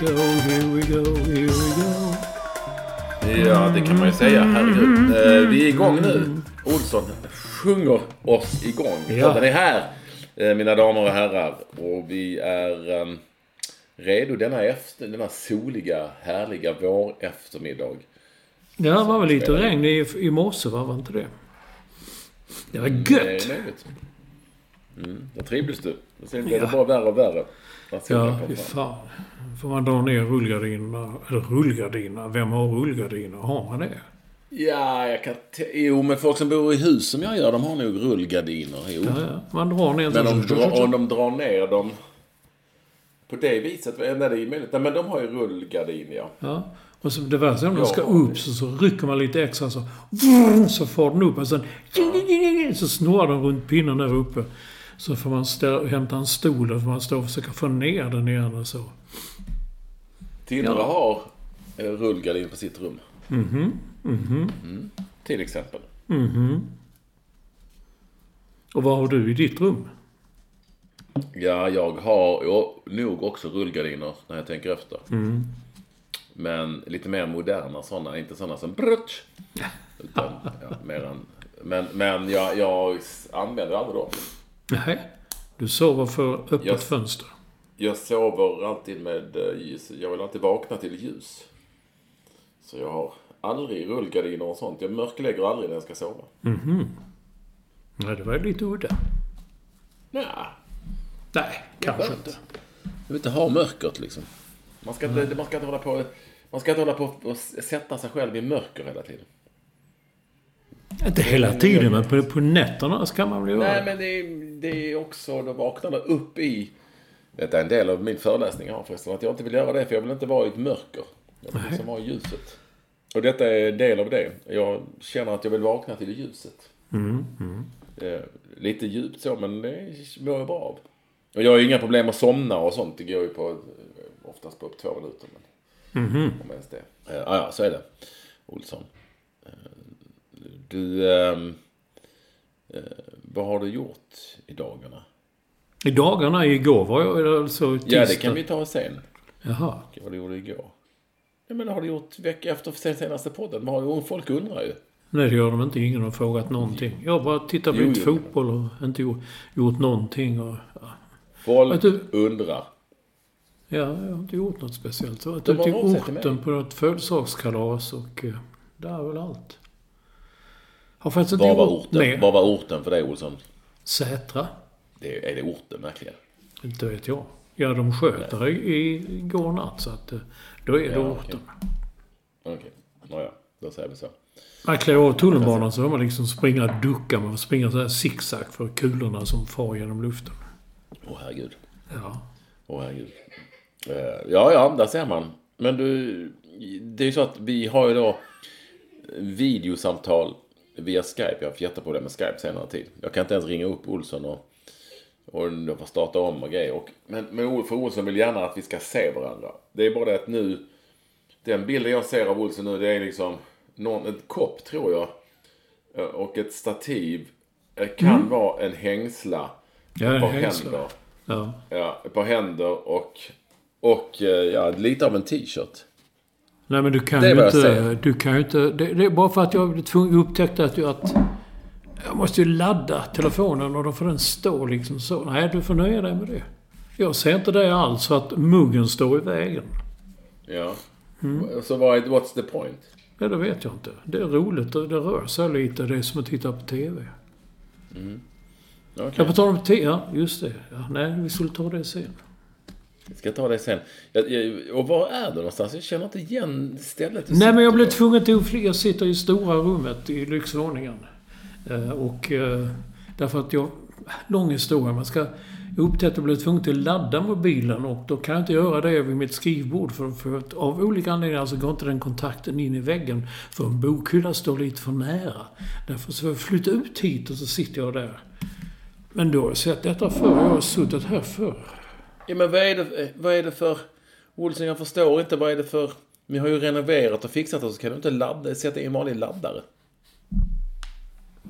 go, here we go, here we go. Ja, det kan man ju säga. Herregud. Eh, vi är igång nu. Olsson sjunger oss igång. Ja. Den är här, eh, mina damer och herrar. Och vi är eh, redo denna, efter, denna soliga, härliga vår eftermiddag. Ja, det var väl lite regn i, i morse, va? Var inte det? Det var Det gött! är möjligt. Mm, där trivdes du. Sen blir det bara värre och värre. Ja, fy fan. Får man dra ner rullgardinerna? Eller rullgardiner? Vem har rullgardiner? Har man det? Ja, jag kan... Jo, men folk som bor i hus som jag gör, de har nog rullgardiner. Jo. Ja, ja. Man drar ner Men om, dra, om de drar ner dem på det viset, nej, det är möjligt. Nej, men de har ju rullgardin, ja. Ja. Och så det värsta är om de ska upp så, så rycker man lite extra så... Så får den upp och sen... Så snurrar den runt pinnen där uppe. Så får man stå, hämta en stol och får man stå och försöka få ner den igen och så. Tindra Ja. har eh, rullgardin på sitt rum. Mhm. Mhm. Mm. Till exempel. Mhm. Och vad har du i ditt rum? Ja, jag har jo, nog också rullgardiner när jag tänker efter. Mm. Men lite mer moderna sådana, inte sådana som brutsch. Utan, ja, mer än, men men jag, jag använder aldrig dem. Nej. Du sover för öppet Jag- fönster. Jag sover alltid med eh, ljus. Jag vill alltid vakna till ljus. Så jag har aldrig rullgardiner och sånt. Jag mörklägger aldrig när jag ska sova. Mhm. Nej, det var ju lite udda. Ja, Nej, kanske inte. Jag vill inte ha mörkret liksom. Man ska inte, man ska inte hålla på man ska inte hålla på och sätta sig själv i mörker hela tiden. Inte hela tiden, men på, på nätterna ska man väl göra Nej, men det är, det är också, då vaknar det upp i... Detta är en del av min föreläsning har förresten. Att jag inte vill göra det, för jag vill inte vara i ett mörker. Jag vill liksom vara i ljuset. Och detta är en del av det. Jag känner att jag vill vakna till ljuset. Mm, mm. Eh, lite djupt så, men det mår jag bra av. Och jag har ju inga problem med att somna och sånt. Det går ju på, eh, oftast på två minuter. Men, Mhm. Om ens det. Eh, ja, ja, så är det. Olsson. Eh, du, ehm, eh, vad har du gjort i dagarna? I dagarna igår var jag alltså tisdag. Ja, det kan vi ta sen. Jaha. Vad du gjorde igår. Ja, men har du gjort vecka efter sen senaste podden? Vad har- Folk undrar ju. Nej, det gör de inte. Ingen har frågat någonting. Jag har bara tittat på Jo, lite jo. fotboll och inte gjort, gjort någonting. Och, ja. Folk du- undrar. ja, jag har inte gjort något speciellt. Jag har varit ute i orten på något födelsedagskalas och eh, det är väl allt. Har faktiskt inte Var var gjort orten? mer. Var var orten för dig, Olsson? Sätra? Det, är det orten verkligen? Inte vet jag. Ja, de sköt där igår natt så att eh, då är det Ja, orten. Okej. Nåja, då säger vi så. Man klär av tunnelbanan så får man liksom springa och ducka. Man får springa så här zigzag för kulorna som far genom luften. Åh herregud. Ja. Åh herregud. Eh, Ja, ja, där ser man. Men du, det är ju så att vi har ju då videosamtal via Skype. Jag har haft jätteproblem med Skype senare tid. Jag kan inte ens ringa upp Olsson och, och jag får starta om och grejer. Och, men, men för Olsson vill gärna att vi ska se varandra. Det är bara det att nu, den bilden jag ser av Olsson nu, det är liksom någon, ett kopp tror jag. eh, Och ett stativ Det kan vara en hängsla. Ja, ett par hängsla. händer. Ja. Ja, ett par händer och, och eh, ja, lite av en t-shirt. Nej, men du kan Det ju inte... Du kan ju inte... Det, det är bara för att jag upptäckte att, att jag måste ju ladda telefonen och då får den stå liksom så. Nej, du får nöja dig med det. Jag ser inte det alls att muggen står i vägen. Ja. Mm. Så vad är, what's the point? Ja, det vet jag inte. Det är roligt och det rör sig lite. Det är som att titta på TV. Okej. Ja, på tal om TV. Ja, just det. Ja, nej, vi skulle ta det sen. Vi ska ta det sen. Jag, jag, och var är du någonstans? Jag känner inte igen stället Nej, men jag blev tvungen till att fly. Jag sitter i stora rummet i lyxvåningen. Eh, och eh, därför att jag... Lång historia. Man ska... Jag upptäckte att jag blev tvungen till att ladda mobilen och då kan jag inte göra det vid mitt skrivbord. För, för att av olika anledningar så går inte den kontakten in i väggen. För en bokhylla står lite för nära. Därför så jag flytta ut hit och så sitter jag där. Men då har jag sett detta förr. Jag har suttit här förr. Ja, men vad är, det, vad är det för... Olsson, jag förstår inte. Vad är det för... Ni har ju renoverat och fixat och så kan du inte ladda, sätta i en vanlig laddare.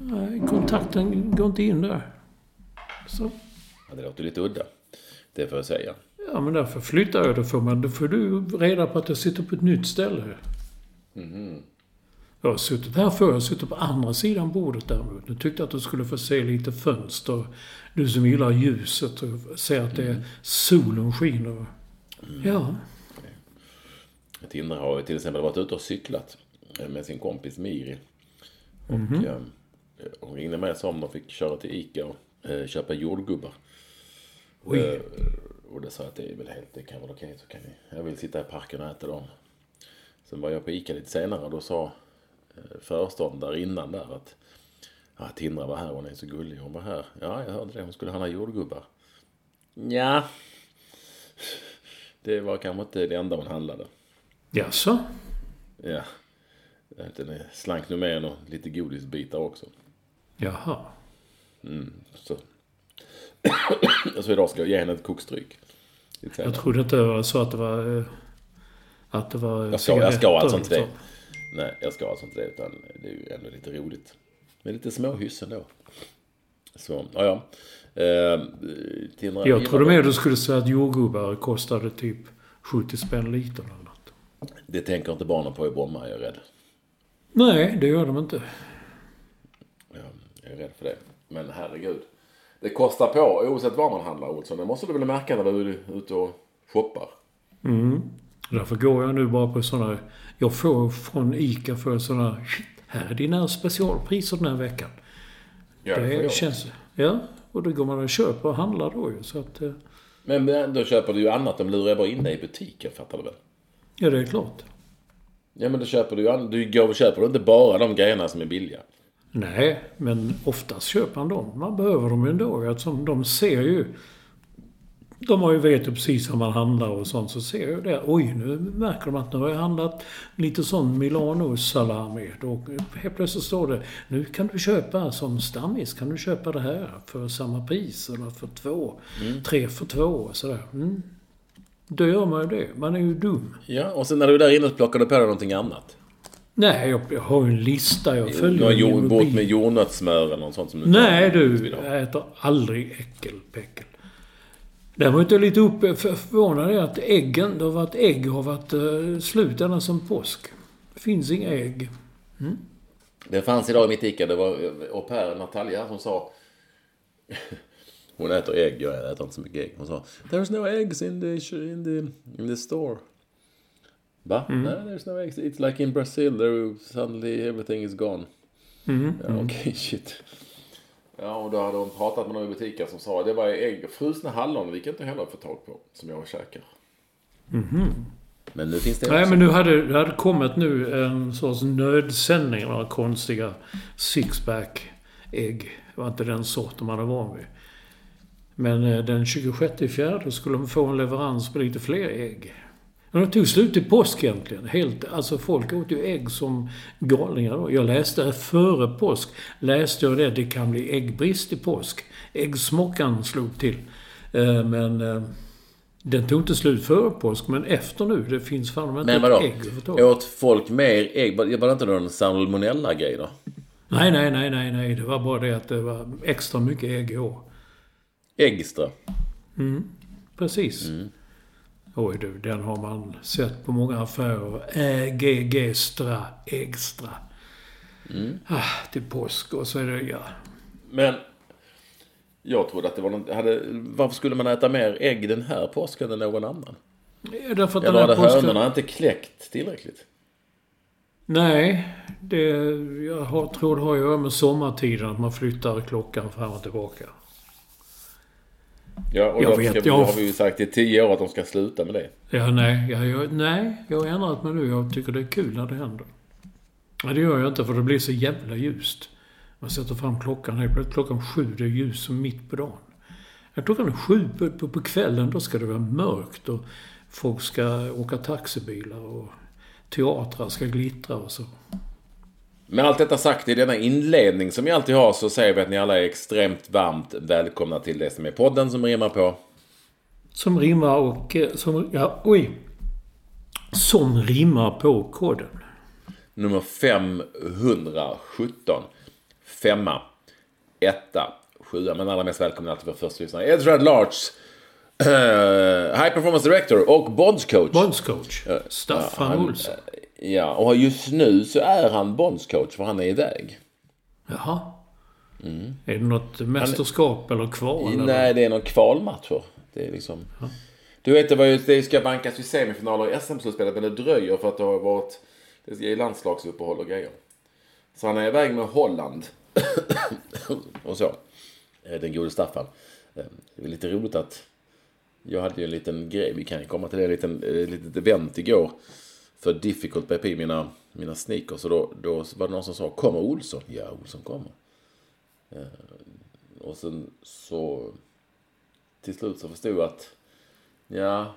Nej, kontakten går inte in där. Så. Ja, det låter lite udda. Det får jag säga. Ja, men därför flyttar jag. Då får, man, då får du reda på att jag sitter på ett nytt ställe. Jag har suttit här förr. Jag har suttit på andra sidan bordet däremot. Nu tyckte jag att du skulle få se lite fönster. Du som gillar ljuset och se att det är solen skiner. Ja. Tindra har till exempel varit ute och cyklat med sin kompis Miri. Och eh, hon ringde och sa om de fick köra till Ica och eh, köpa jordgubbar. Eh, och det sa jag att det är väl helt, det kan vara okej. Så kan vi, jag vill sitta i parken och äta dem. Sen var jag på Ica lite senare och då sa eh, föreståndarinnan där att ja, Tindra var här, hon är så gullig. Hon var här. Ja, jag hörde det. Hon skulle handla jordgubbar. Ja. Det var kanske inte det enda hon handlade. Jaså? Ja. Den är slank nu med och lite godisbitar också. Jaha. Så. så idag ska jag ge henne ett senare. Jag trodde inte det var så att det var... eh, Att det var Jag ska, jag ska alltså inte det. Nej, jag ska alltså inte det. Utan det är ju ändå lite roligt. Men lite småhyss ändå. Så, ja ja. Eh, Jag trodde mer du skulle säga att jordgubbar kostade typ 70 spänn liter eller något. Det tänker inte barnen på i Bromma, jag är rädd. Nej, det gör de inte. Ja, jag är rädd för det. Men herregud. Det kostar på oavsett var man handlar Olsson. Det måste du väl märka när du är ute och shoppar. Därför går jag nu bara på sådana... Jag får från ICA för sådana... "Shit, Här är dina specialpriser den här veckan. Ja, det Det känns... Ja, och då går man och köper och handlar då ju. Så att... eh, Men då köper du ju annat. De lurar bara in dig i butiken, fattar du väl? Ja, det är klart. Ja, men då köper du ju Du går och köper inte bara de grejerna som är billiga. Nej, men oftast köper man dem. Man behöver dem ju ändå eftersom de ser ju... De har ju vet ju precis vad man handlar och sånt. Så ser jag det. Oj, nu märker de att nu har jag handlat lite sån Milano-salami. Då helt plötsligt står det nu kan du köpa som stammis kan du köpa det här för samma pris. Eller för två. Tre för två och sådär. Mm. Då gör man ju det. Man är ju dum. Ja, och sen när du är där inne så plockar du på dig någonting annat. Nej, jag, jag har ju en lista. Jag Du följer har jord, mobil. bort med jordnötssmör eller något sånt som du Nej du, jag äter aldrig äckelpäckel. Däremot är jag lite upp, för- förvånad är att äggen, det har varit ägg har varit uh, slut ända som påsk. Det finns inga ägg. Det fanns idag i mitt Ica. Det var eh, au pair Natalia som sa... Hon äter ägg. Jag äter inte så mycket ägg. Hon sa There's no eggs in the, in the, in the store. Va? Nej, there's no eggs. It's like in Brazil. There suddenly everything is gone. Ja, okej, shit. Ja, och då hade hon pratat med någon i butiken som sa det var ägg. Frusna hallon, vi kan inte heller få tag på. Som jag käkar. Men nu finns det Nej också. men nu hade det hade kommit nu en sorts nödsändning. Några konstiga sixpack ägg. Det var inte den sorten man är van vid. Men eh, den 26 i fjärde skulle de få en leverans på lite fler ägg. Men de tog slut i påsk egentligen. Helt, alltså folk åt ju ägg som galningar då. Jag läste före påsk, läste jag det, det kan bli äggbrist i påsk. Äggsmockan slog till. Eh, Men eh, den tog inte slut före påsk, men efter nu. Det finns fan inte Men ett vadå? ägg överhuvudtaget. Åt folk mer ägg? Var det inte någon salmonella-grej då? Nej, nej, nej, nej, nej. Det var bara det att det var extra mycket ägg i år. Extra. Precis. Oj du, den har man sett på många affärer. Äggestra, extra. Ah, till påsk och så är det, ja. Men jag trodde att det var något... Hade, varför skulle man äta mer ägg den här påsken än någon annan? Därför att Eller hade påsken... hönorna inte kläckt tillräckligt? Nej, det jag har, tror det har att göra med sommartiden. Att man flyttar klockan fram och tillbaka. Ja, och Jag då vet, ska, jag- har vi ju sagt i tio år att de ska sluta med det. Ja, nej, jag, jag, nej, jag har ändrat mig nu. Jag tycker det är kul när det händer. Nej, det gör jag inte för det blir så jävla ljust. Man sätter fram klockan. Plötsligt klockan sju, det är ljus som mitt på dagen. Ja, klockan är sju på, på, på kvällen, då ska det vara mörkt och folk ska åka taxibilar och teatrar ska glittra och så. Med allt detta sagt i denna inledning som vi alltid har så säger vi att ni alla är extremt varmt välkomna till det som är podden som rimmar på. Som rimmar och... eh, Som, ja, oj. Som rimmar på koden. Nummer 517. Femma. Etta. Sjua. Men allra mest välkomna alltid vår första lyssnare. Edward Larts. eh, high Performance Director och Bondscoach. Bondscoach. Staffan han- Olsson. Ja, och just nu så är han Bondscoach för han är iväg. Jaha. Är det något mästerskap eller kval? eller? Nej, det är någon kvalmatcher. Det är liksom... Du vet, det, var ju, det ska bankas i semifinaler i SM-slutspelet, men det dröjer för att det har varit... Det är landslagsuppehåll och grejer. Så han är iväg med Holland. och så. Eh, Den gode Staffan. Eh, Det är lite roligt att... Jag hade ju en liten grej, vi kan komma till det, en liten, ett litet event igår. För Difficult BP, mina, mina sneakers. Och då, då var det någon som sa, kommer Olsson? Ja, Olsson kommer. Eh, och sen så till slut så förstod jag att ja,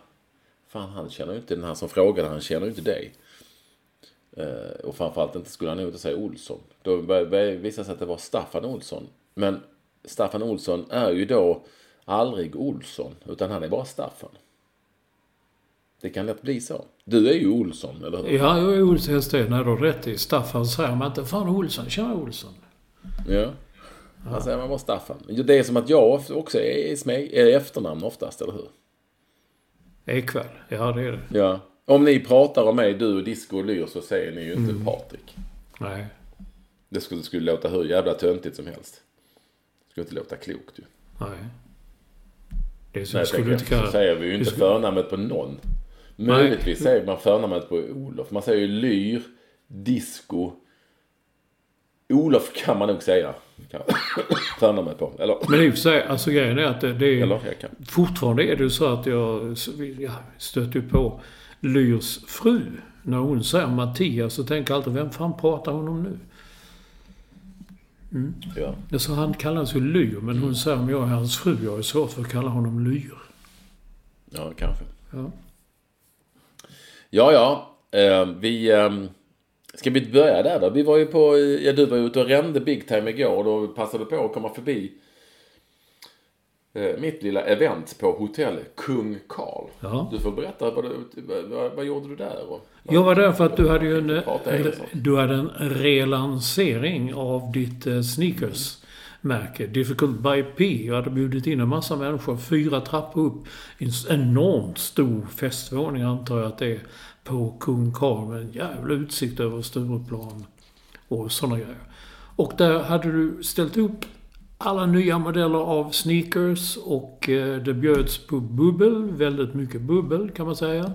fan han känner ju inte den här som frågade, han känner ju inte dig. Eh, och framförallt inte skulle han nog inte säga Olsson. Då började det visa sig att det var Staffan Olsson. Men Staffan Olsson är ju då aldrig Olsson, utan han är bara Staffan. Det kan lätt bli så. Du är ju Olsson, eller hur? Ja, jag är Olsson Hästed. Nej, då rätt i. Staffan säger man inte. Fan Olsson, tjena Olsson. Ja. Han säger man bara Staffan. Det är som att jag också är, smeg, är efternamn oftast, eller hur? Ekvall. Ja, det är det. Ja. Om ni pratar om mig, du och Disco och Lyr, så säger ni ju inte Mm. Patrik. Nej. Det skulle, skulle låta hur jävla töntigt som helst. Det skulle inte låta klokt ju. Nej. Det är så Nej, skulle du inte kalla... så säger vi ju det inte skulle- förnamnet på någon. Möjligtvis säger man förnamnet på Olof. Man säger ju Lyr, Disco. Olof kan man nog säga. Förnamnet på. Eller, Men i och för sig, alltså grejen är att det, det är... eller. Fortfarande är det så att jag, jag stöter på Lyrs fru. När hon säger Mattias så tänker jag alltid, vem fan pratar hon om nu? Ja. Alltså han kallas ju Lyr, men hon säger om jag är hans fru, jag är svårt för att kalla honom Lyr. ja, kanske. Ja. Ja, ja. Eh, vi... Eh, ska vi börja där då? Vi var ju på... Ja, du var ju ute och rände big time igår och då passade på att komma förbi eh, mitt lilla event på hotell Kung Karl. Ja. Du får berätta, vad, du, vad, vad gjorde du där? Och, Jag var där för att du hade ju en, du hade en relansering av ditt eh, märke. Difficult by P. Jag hade bjudit in en massa människor. Fyra trappor upp. i En enormt stor festvåning antar jag att det är. På Kung Karl med en jävla utsikt över Stureplan. Och sådana grejer. Och där hade du ställt upp alla nya modeller av sneakers och eh, det bjöds på bubbel. Väldigt mycket bubbel kan man säga.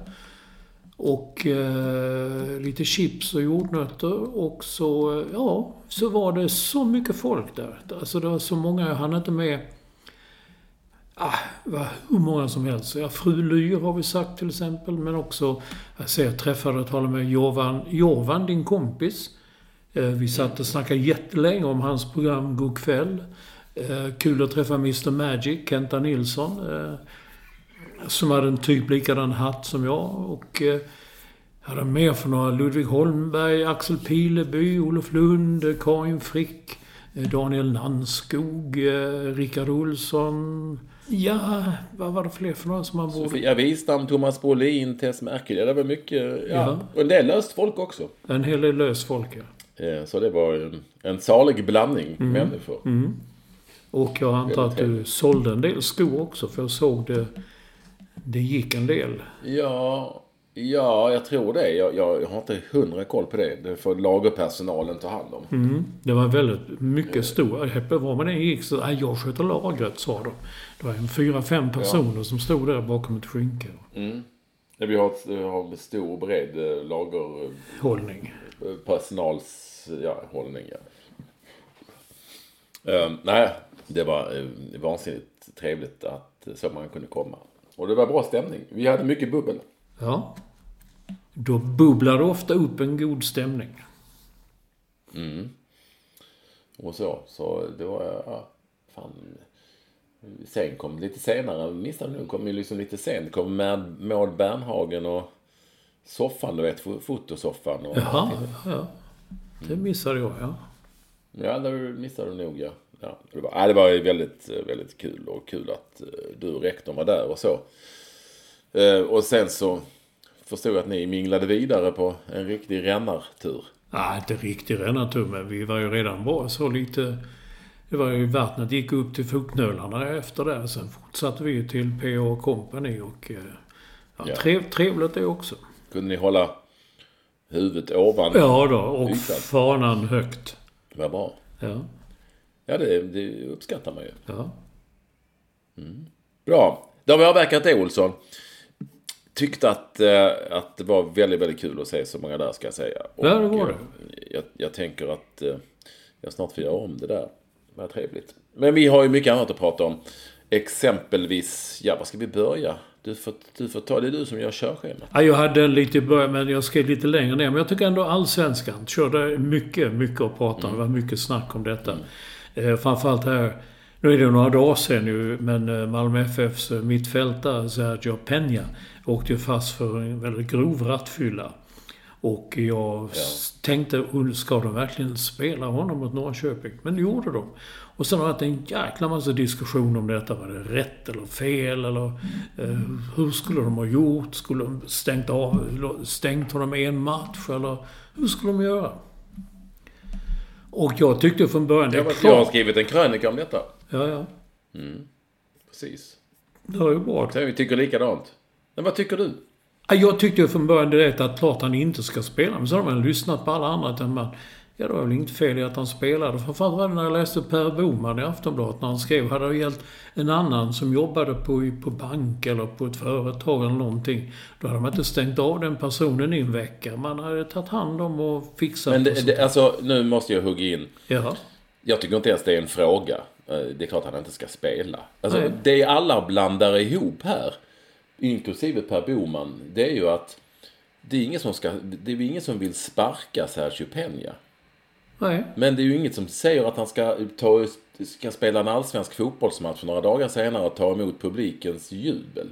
Och eh, lite chips och jordnötter. Och så, eh, ja, så var det så mycket folk där. Alltså det var så många, jag hann inte med. Ah, var hur många som helst. Ja, Fru Lyr har vi sagt till exempel. Men också, jag jag träffade och talade med Jovan, Jovan din kompis. Eh, vi satt och snackade jättelänge om hans program God kväll. Eh, kul att träffa Mr Magic, Kenta Nilsson. Eh, som hade en typ likadan hatt som jag. Och eh, jag hade mer för några Ludvig Holmberg, Axel Pileby, Olof Lund, Karin Frick, eh, Daniel Nannskog, eh, Rickard Olsson. Ja, vad var det fler för några som man borde... Sofia Wistam, Thomas Brolin, Tess Merkel. Det var mycket, ja. Ja. Och en del löst folk också. En hel del lös folk, ja. Så det var en, en salig blandning människor. Och jag antar att du sålde en del skor också, för jag såg det. Det gick en del. Ja, ja, jag tror det. Jag, jag, jag har inte hundra koll på det. Det får lagerpersonalen ta hand om. Mm. Det var väldigt mycket stor. Vad med det gick så, nej jag sköter lagret, sa de. Det var en fyra, fem personer som stod där bakom ett skynke. Ja, Vi har, har stor bred eh, lager Hållning. eh, personals ja, hållning. Ja. Ehm, nej, det var eh, vansinnigt trevligt att så många kunde komma. Och det var bra stämning. Vi hade mycket bubbel. Ja. Då bubblar det ofta upp en god stämning. Och så. Så det var, ja, fan. Sen kom lite senare, missade nu, kom ju liksom lite sent. kom Mad- Maud Bernhagen och soffan, du vet, fo- fotosoffan. Och, Jaha, ja, ja. Det missade jag, ja. Ja, det missade du nog, ja. Ja det, var, ja, det var ju väldigt, väldigt kul och kul att eh, du och rektorn var där och så. Eh, Och sen så förstod jag att ni minglade vidare på en riktig rännartur. Nej, inte riktigt rännartur, men vi var ju redan bra så lite... Det var ju vattnet gick upp till fotknölarna efter det. Sen fortsatte vi till P.A. Company och... eh, Ja, Ja. Trev, trevligt det också. Kunde ni hålla huvudet ovan? Ja då, och Ytan. fanan högt. Vad bra. Ja, Ja, det, det uppskattar man ju. ja. Bra. Då har vi avverkat det, Olsson. Tyckte att, eh, att det var väldigt, väldigt kul att se så många där, ska jag säga. Och, Ja, det var det. eh, Jag, jag tänker att eh, jag snart får göra om det där. Vad trevligt. Men vi har ju mycket annat att prata om. Exempelvis, ja, vad ska vi börja? Du får, du får ta, det är du som gör körschemat. Ja, jag hade en lite i början, men jag skrev lite längre ner. Men jag tycker ändå allsvenskan körde mycket, mycket att prata om. Det var mycket snack om detta. Eh, framförallt här, nu är det några dagar sedan nu, men eh, Malmö FFs eh, mittfältare Sergio Peña åkte ju fast för en väldigt grov rattfylla. Och jag s- tänkte, "Undrar, ska de verkligen spela honom mot Norrköping? Men det gjorde de. Och sen har det varit en jäkla massa diskussion om detta. Var det rätt eller fel? Eller eh, hur skulle de ha gjort? Skulle de stängt, av, stängt honom en match? Eller hur skulle de göra? Och jag tyckte från början, det Jag, har- jag har klart... skrivit en krönika om detta. Ja, ja. Precis. Det var ju bra. Så vi tycker likadant. Men vad tycker du? Ja, Jag tyckte från början direkt att klart han inte ska spela. Men så har man lyssnat på alla andra. Utan man, ja, det var väl inte fel i att han spelade. Framförallt var det när jag läste Per Boman i Aftonbladet. När han skrev, hade det gällt en annan som jobbade på, på bank eller på ett företag eller någonting. Då hade man inte stängt av den personen i en vecka. Man hade tagit hand om och fixat Men det, det, alltså, nu måste jag hugga in. Ja. Jag tycker inte ens det är en fråga. Eh, Det är klart att han inte ska spela. Alltså, Nej. det alla blandar ihop här, inklusive Per Boman, det är ju att det är ingen som, ska, det är ingen som vill sparka Sergio Peña. Nej. Men det är ju inget som säger att han ska, ta, ska spela en allsvensk fotbollsmatch några dagar senare och ta emot publikens jubel.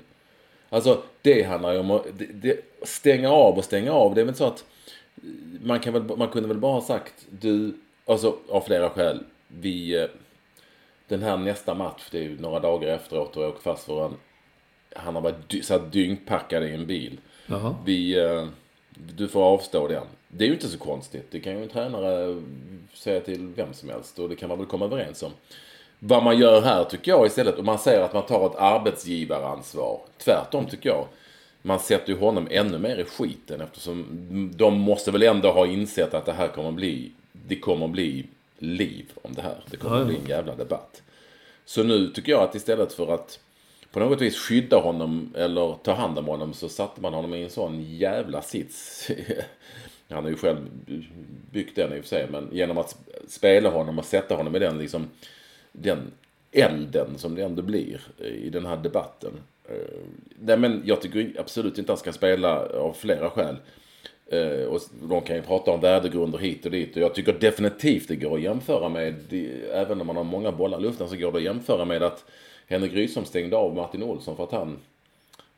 Alltså, det handlar ju om att det, det, stänga av och stänga av. Det är väl så att man, kan väl, man kunde väl bara ha sagt, du, alltså av flera skäl, vi, eh, den här nästa match, det är ju några dagar efteråt och jag åkt fast för en, han har varit dy, satt dyngpackad i en bil. Jaha. Vi, eh, du får avstå den. Det är ju inte så konstigt. Det kan ju en tränare säga till vem som helst och det kan man väl komma överens om. Vad man gör här tycker jag istället, om man säger att man tar ett arbetsgivaransvar. Tvärtom tycker jag. Man sätter ju honom ännu mer i skiten eftersom de måste väl ändå ha insett att det här kommer bli, det kommer bli liv om det här. Det kommer bli en jävla debatt. Så nu tycker jag att istället för att på något vis skydda honom eller ta hand om honom så satte man honom i en sån jävla sits. Han har ju själv byggt den i och för sig, men genom att spela honom och sätta honom i den liksom den elden som det ändå blir i den här debatten. Eh, nej, men jag tycker absolut inte han ska spela av flera skäl. Eh, och de kan ju prata om värdegrunder hit och dit. Och jag tycker definitivt det går att jämföra med, även om man har många bollar i luften, så går det att jämföra med att Henrik Rydström stängde av Martin Olsson för att han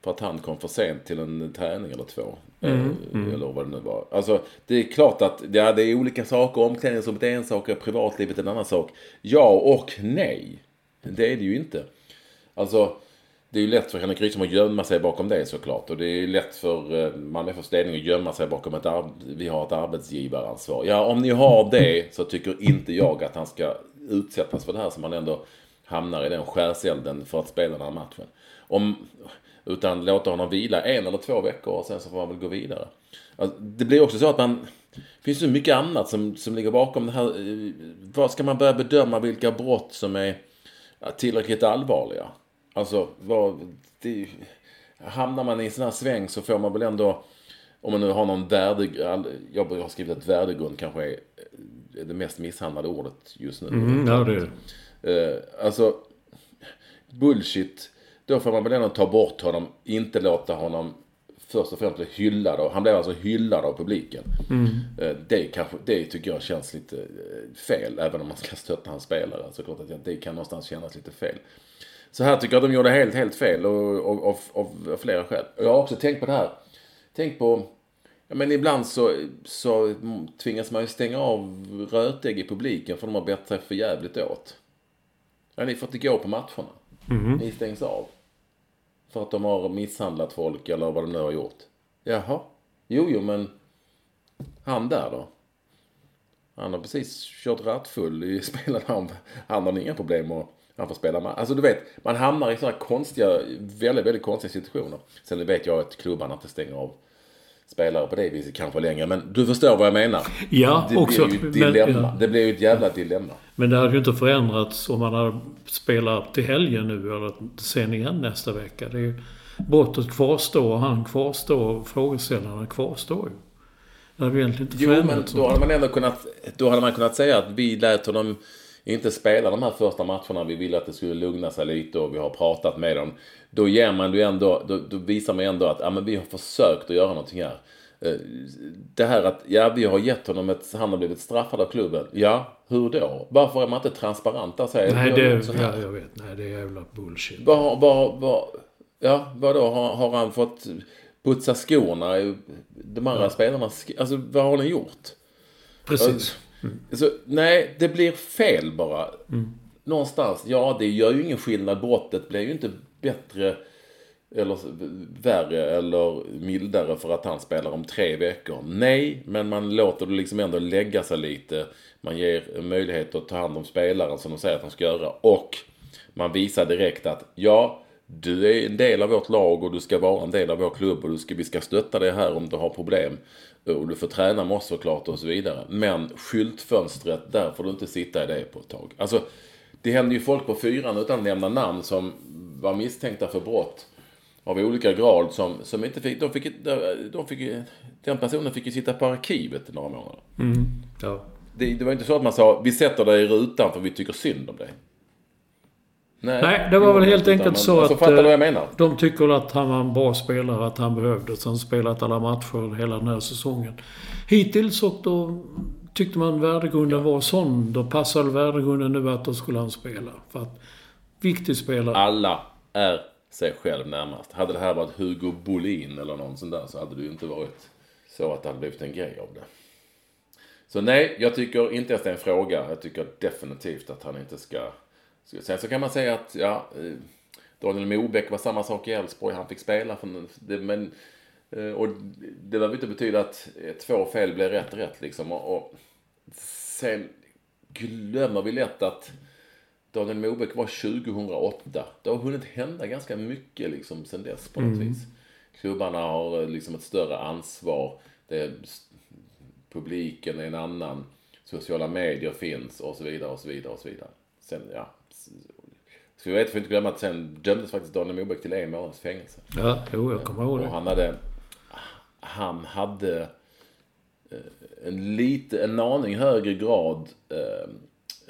för att han kom för sent till en träning eller två. Eh, Eller vad det nu var. Alltså, det är klart att ja, det är olika saker. Omklädningsrummet är en sak och privatlivet en annan sak. Ja och nej. Det är det ju inte. Alltså, det är ju lätt för Henrik Rydström att gömma sig bakom det såklart. Och det är ju lätt för eh, Malmö FFs ledning att gömma sig bakom att vi har ett arbetsgivaransvar. Ja, om ni har det så tycker inte jag att han ska utsättas för det här som han ändå hamnar i den skärselden för att spela den här matchen. Om, utan låta honom vila en eller två veckor och sen så får man väl gå vidare. Alltså, det blir också så att man... Det finns så mycket annat som, som ligger bakom det här. Eh, vad ska man börja bedöma vilka brott som är tillräckligt allvarliga? Alltså, vad... Det, hamnar man i en sån här sväng så får man väl ändå... Om man nu har någon värdegrund. Jag har skrivit att värdegrund kanske är eh, det mest misshandlade ordet just nu. Mm, ja, det är det. Uh, alltså, bullshit. Då får man väl ändå ta bort honom. Inte låta honom först och främst bli hyllad. Han blev alltså hyllad av publiken. Mm. Uh, det, kanske, det tycker jag känns lite uh, fel. Även om man ska stötta hans spelare. Så klart att det kan någonstans kännas lite fel. Så här tycker jag att de gjorde helt, helt fel. Och, och, och, av flera skäl. Jag har också tänkt på det här. Tänk på Ja, men ibland så, så tvingas man ju stänga av rötägg i publiken för de har bett sig för jävligt åt. Ja, ni får inte gå på matcherna. Mm. Ni stängs av. För att de har misshandlat folk eller vad de nu har gjort. Jaha. Jo, jo, men han där då? Han har precis kört rattfull i spelet. Han, han har inga problem och han får spela med. Alltså du vet, man hamnar i sådana konstiga, väldigt, väldigt konstiga situationer. Sen vet jag att klubbarna inte stänger av spelare på det viset kanske längre. Men du förstår vad jag menar. Ja, det också. Blir ju ett dilemma. Men, ja. Det blir ju ett jävla dilemma. Men det hade ju inte förändrats om man hade spelat till helgen nu eller sen igen nästa vecka. Det är ju, brottet kvarstår, han kvarstår, frågeställarna kvarstår ju. Det hade ju egentligen inte förändrats. Jo, men då hade man ändå kunnat, då hade man kunnat säga att vi lät honom inte spela de här första matcherna. Vi ville att det skulle lugna sig lite och vi har pratat med dem. Då ger man ju ändå, då, då visar man ändå att ja, men vi har försökt att göra någonting här. Eh, det här att, ja vi har gett honom ett, han har blivit straffad av klubben. Ja, hur då? Varför är man inte transparent där? Säger, Nej, det, ja, jag vet. Nej, det är jävla bullshit. Vad, vad, vad, ja, vadå? Har, har han fått putsa skorna? De andra ja. spelarna, alltså vad har ni gjort? Precis. Mm. Så, nej, det blir fel bara. Mm. Någonstans, ja det gör ju ingen skillnad. Brottet blir ju inte bättre eller värre eller mildare för att han spelar om tre veckor. Nej, men man låter det liksom ändå lägga sig lite. Man ger möjlighet att ta hand om spelaren som de säger att de ska göra. Och man visar direkt att ja, du är en del av vårt lag och du ska vara en del av vår klubb och du ska, vi ska stötta dig här om du har problem. Och du får träna med oss såklart och så vidare. Men skyltfönstret, där får du inte sitta i det på ett tag. Alltså, det hände ju folk på fyran utan att nämna namn som var misstänkta för brott av olika grad som, som inte fick, de fick, de fick, den personen fick ju sitta på arkivet i några månader. Mm, ja. det, det var inte så att man sa, vi sätter dig i rutan för vi tycker synd om dig. Nej, Nej det var väl helt enkelt men, så alltså, att... Menar? De tycker att han var en bra spelare, att han behövdes. Han spelat alla matcher hela den här säsongen. Hittills och då tyckte man värdegrunden var sån. Då passade värdegrunden nu att då skulle han spela. För att, viktig spelare. Alla är sig själv närmast. Hade det här varit Hugo Bolin eller någon sån där så hade det ju inte varit så att det hade blivit en grej av det. Så nej, jag tycker inte att det är en fråga. Jag tycker definitivt att han inte ska Sen så kan man säga att, ja, eh, Daniel Mobeck var samma sak i Elfsborg. Han fick spela. För, det, men, eh, och det behöver inte betyda att två fel blir rätt rätt liksom. Och, och sen glömmer vi lätt att Daniel Mobeck var 2008. Det har hunnit hända ganska mycket liksom sen dess på något mm. vis. Klubbarna har eh, liksom ett större ansvar. Det, publiken är en annan. Sociala medier finns och så vidare och så vidare och så vidare. Sen, ja, Ska vi veta, får inte glömma att sen dömdes faktiskt Daniel Mobeck till en månads fängelse. Ja, jo, jag kommer ihåg det. Och han hade, han hade en lite, en aning högre grad, eh,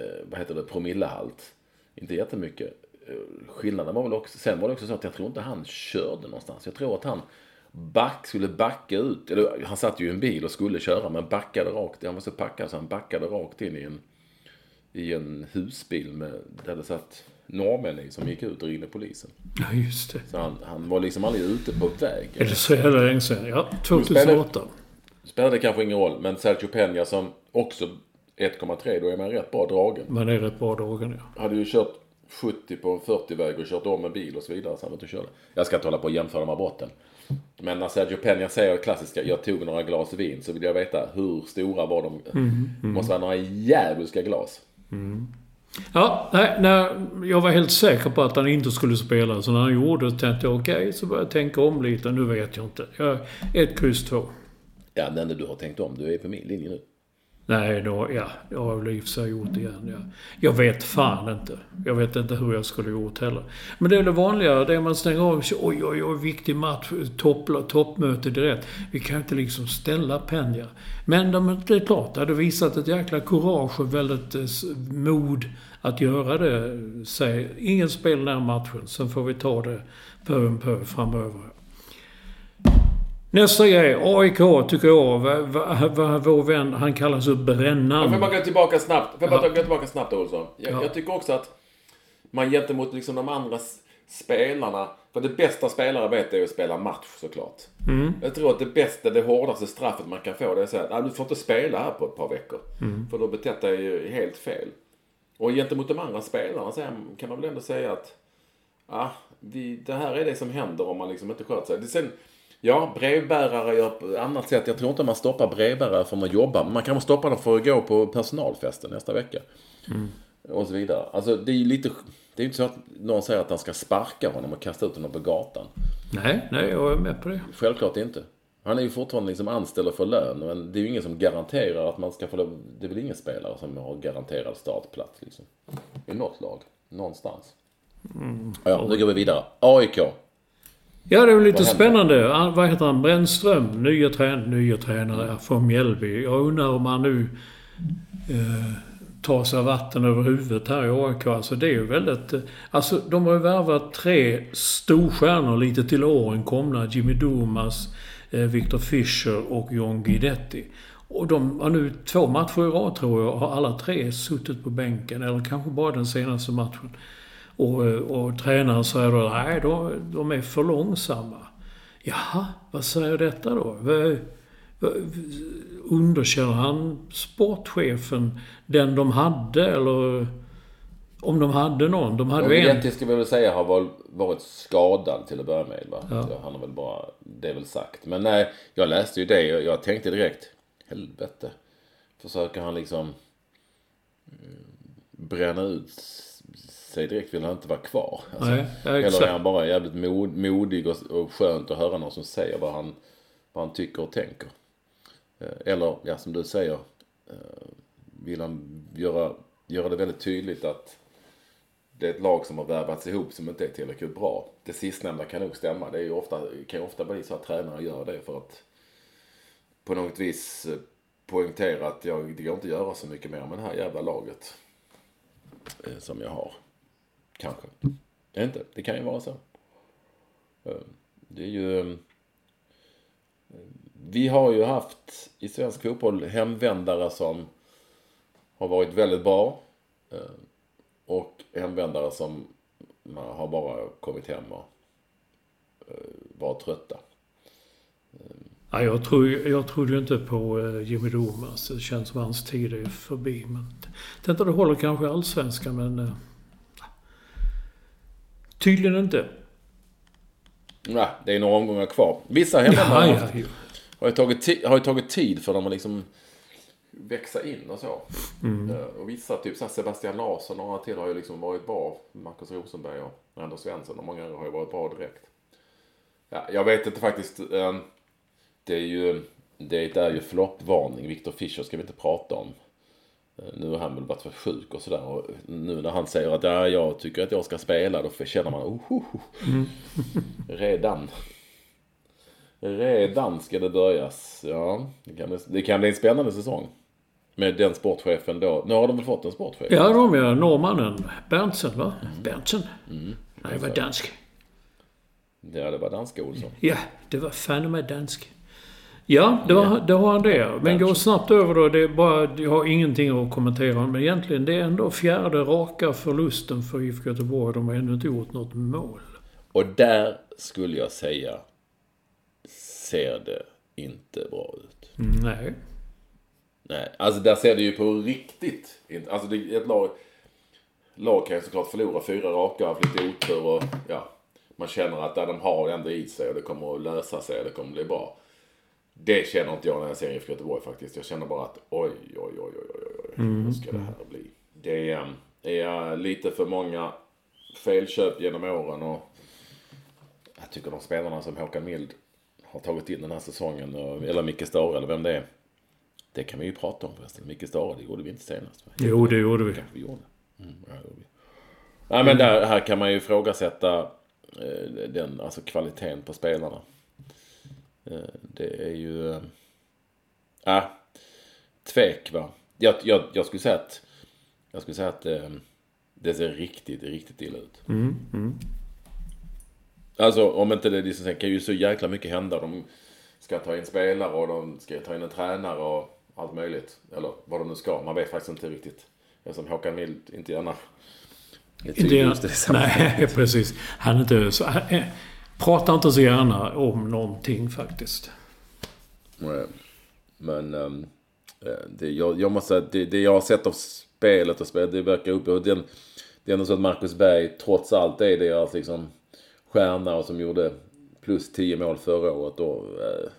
eh, vad heter det, promillehalt. Inte jättemycket. Skillnaden var väl också, sen var det också så att jag tror inte han körde någonstans. Jag tror att han back, skulle backa ut, eller han satt ju i en bil och skulle köra men backade rakt, han var så packad så han backade rakt in i en, i en husbil med, där det satt norrmän i som gick ut och ringde polisen. Ja, just det. Så han, han var liksom aldrig ute på väg. Det så jävla länge sedan? Ja, 2008. Spelade, spelade kanske ingen roll, men Sergio Peña som också 1,3, då är man rätt bra dragen. Man är rätt bra dragen, ja. Hade ju kört 70 på en 40-väg och kört om en bil och så vidare. Så han och körde. Jag ska inte hålla på och jämföra de här brotten. Men när Sergio Peña säger klassiska, jag tog några glas vin, så vill jag veta hur stora var de? Det måste vara några djävulska glas. Ja, nej, när jag var helt säker på att han inte skulle spela. Så när han gjorde det tänkte jag okej, så började jag tänka om lite. Nu vet jag inte. Jag, ett kryss två. Ja, när du har tänkt om. Du är på min linje nu. Nej, då, ja, jag har väl i och för sig gjort det igen. Ja. Jag vet fan inte. Jag vet inte hur jag skulle gjort heller. Men det är det vanliga, det är man stänger av sig. Oj, oj, oj, viktig match. Topp, toppmöte direkt. Vi kan inte liksom ställa Penja. Men de, det är klart, det hade visat ett jäkla kurage och väldigt eh, mod att göra det. Säg, ingen spel den här matchen. Sen får vi ta det pö om pö framöver. Nästa grej, AIK tycker jag, vår vän, han kallas upp Brännan. Får jag bara gå tillbaka snabbt? Får jag bara gå tillbaka snabbt Olsson? Jag, Ja. jag tycker också att man gentemot liksom de andra spelarna. För det bästa spelare vet är att spela match såklart. Mm. Jag tror att det bästa, det hårdaste straffet man kan få det är att säga att "Nej, du får inte spela här på ett par veckor. Mm. För har betett dig ju helt fel. Och gentemot de andra spelarna så kan man väl ändå säga att vi, det här är det som händer om man liksom inte sköter sig. Det sen, ja, brevbärare gör på ett annat sätt. Jag tror inte man stoppar brevbärare från att jobba. Men man kan stoppa dem för att gå på personalfesten nästa vecka. Och så vidare. Alltså det är ju lite... Det är inte så att någon säger att han ska sparka honom och kasta ut honom på gatan. Nej, nej, jag är med på det. Självklart inte. Han är ju fortfarande liksom anställd och får lön. Men det är ju ingen som garanterar att man ska få lov- Det är väl ingen spelare som har garanterad startplats liksom. I något lag. Någonstans. Ja, nu går vi vidare. AIK. Ja, det är lite Vad spännande. Han, vad heter han? Brännström, nya, trän nya tränare från Mjällby. Jag undrar om han nu eh, tar sig vatten över huvudet här i AIK. Alltså det är ju väldigt... eh, Alltså de har ju värvat tre storstjärnor lite till åren komna. Jimmy Dumas, eh, Victor Fischer och John Guidetti. Och de har nu två matcher i rad tror jag, har alla tre suttit på bänken. Eller kanske bara den senaste matchen. Och, och tränaren säger då, nej, de, de är för långsamma. Jaha, vad säger detta då? Underkänner han sportchefen, den de hade, eller om de hade någon? De hade ju en. Guidetti ska vi väl säga har varit skadad till att börja med. Va? Ja. Han har väl bara, det är väl sagt. Men nej, jag läste ju det och jag tänkte direkt, helvete. Försöker han liksom mm, bränna ut sig direkt, vill han inte vara kvar. Alltså, Nej, ja, eller är han bara jävligt mod, modig och, och skönt att höra någon som säger vad han, vad han tycker och tänker. Eh, Eller, ja som du säger, eh, vill han göra, göra det väldigt tydligt att det är ett lag som har värvats ihop som inte är tillräckligt bra. Det sistnämnda kan nog stämma. Det är ju ofta, kan ju ofta bli så att tränare gör det för att på något vis eh, poängtera att jag, det går inte att göra så mycket mer med det här jävla laget. Som jag har. Kanske. Det är inte. Det kan ju vara så. Ehm, det är ju... Ehm, vi har ju haft i svensk fotboll hemvändare som har varit väldigt bra. Ehm, och hemvändare som har bara kommit hem och eh, varit trötta. Ja, jag, tror, jag trodde ju inte på eh, Jimmy Domas. Det känns som hans tid är förbi. Men tänkte det håller kanske i Allsvenskan, men... Eh, Tydligen inte. Nej, det är några omgångar kvar. Vissa hemvändare Ja, har, ja, jo. har, ju tagit har ju tagit tid för dem att liksom växa in och så. Eh, Och vissa, typ så Sebastian Larsson och några till har ju liksom varit bra. Marcus Rosenberg och Anders Svensson och många har ju varit bra direkt. Ja, jag vet inte faktiskt. eh, Det är ju, det är ju floppvarning. Victor Fischer ska vi inte prata om. Eh, Nu har han väl varit för sjuk och sådär. Och nu när han säger att ja, jag tycker att jag ska spela, då känner man oh, oh, oh. Redan. Redan ska det börjas. Ja, det kan, bli- det kan bli en spännande säsong. Med den sportchefen då. Nu har de väl fått en sportchef? Ja, de ja. Norrmannen. Berntsen, va? Berntsen? Nej, det var dansk. Ja, det var danska Olsson. Ja, det var fan med dansk. Ja, det, var, det har han det. Men gå snabbt över då. Det är bara, jag har ingenting att kommentera. Men egentligen, det är ändå fjärde raka förlusten för IFK Göteborg. De har ännu inte gjort något mål. Och där skulle jag säga ser det inte bra ut. Nej. Nej, alltså där ser det ju på riktigt inte. Alltså det ett lag... lag kan ju såklart förlora fyra raka, haft lite otur och ja. Man känner att där de har ändå i sig och det kommer att lösa sig och det kommer att bli bra. Det känner inte jag när jag ser IFK Göteborg faktiskt. Jag känner bara att oj, oj, oj, oj, oj, oj, hur ska det här bli? Det är, är lite för många felköp genom åren och jag tycker de spelarna som Håkan Mild har tagit in den här säsongen, eller Micke Stare eller vem det är. Det kan vi ju prata om förresten. Micke Stare, det gjorde vi inte senast. Jo, det gjorde vi. kanske vi gjorde. Mm, ja, det gjorde vi. Nej, men där, här kan man ju ifrågasätta eh, den, alltså kvaliteten på spelarna. Eh, det är ju... Äh, tvek va. Jag, jag, jag skulle säga att... Jag skulle säga att eh, det ser riktigt, riktigt illa ut. Mm, mm. Alltså om inte det liksom, sen kan ju så jäkla mycket hända. De ska ta in spelare och de ska ta in en tränare och allt möjligt. Eller vad de nu ska. Man vet faktiskt inte riktigt. Eftersom Håkan Mild inte gärna är tydlig just i det. Nej, precis. Han är inte så... Han, eh, pratar inte så gärna om någonting faktiskt. Nej. Men eh, det, jag, jag måste säga det, det jag har sett av spelet och spelet, det verkar upp. Och den, det är ändå så att Marcus Berg trots allt är deras liksom stjärna och som gjorde plus 10 mål förra året då. Eh,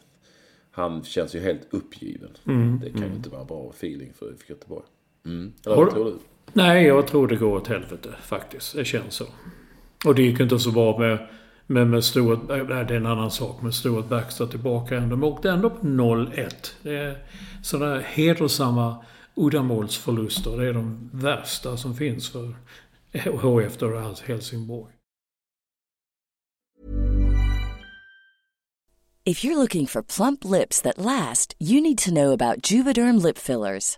han känns ju helt uppgiven. Mm, det kan ju inte vara bra feeling för IFK Göteborg. Mm. Eller vad tror du? Nej, jag tror det går åt helvete faktiskt. Det känns så. Och det gick inte så bra med, men med Stuart... Nej, det är en annan sak med Stuart Baxter tillbaka. De åkte ändå på 0-1. Det är sådana här hedersamma uddamålsförluster. Det är de värsta som finns för HF då, alltså Helsingborg. If you're looking for plump lips that last, you need to know about Juvederm lip fillers.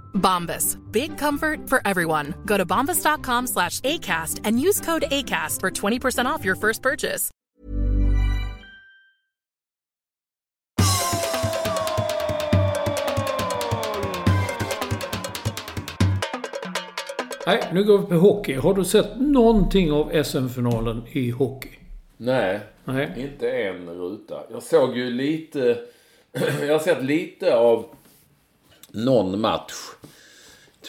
Bombas. Big comfort for everyone. Go to bombas.com slash ACAST and use code ACAST for 20% off your first purchase. Nej, nu går vi på hockey. Har du sett någonting av SM-finalen i hockey? Nej, Nej. inte en ruta. Jag såg ju lite... jag har sett lite av någon match.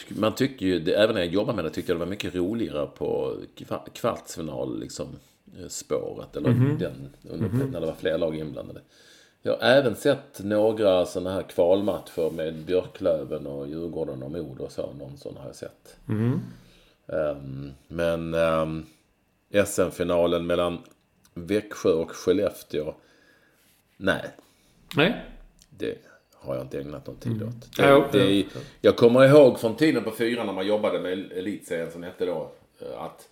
Man tycker ju, även när jag jobbade med det, tyckte jag det var mycket roligare på kva- kvartsfinal, liksom, eh, spåret. Eller den, under, när det var fler lag inblandade. Jag har även sett några sådana här kvalmatcher med Björklöven och Djurgården och Modo och så. Någon sån har jag sett. Ehm, men ehm, SM-finalen mellan Växjö och Skellefteå. Nej, Nej? det har jag inte ägnat någon tid åt. Ja, ja. Det, det, jag kommer ihåg från tiden på fyran när man jobbade med elitserien som hette då. eh, Att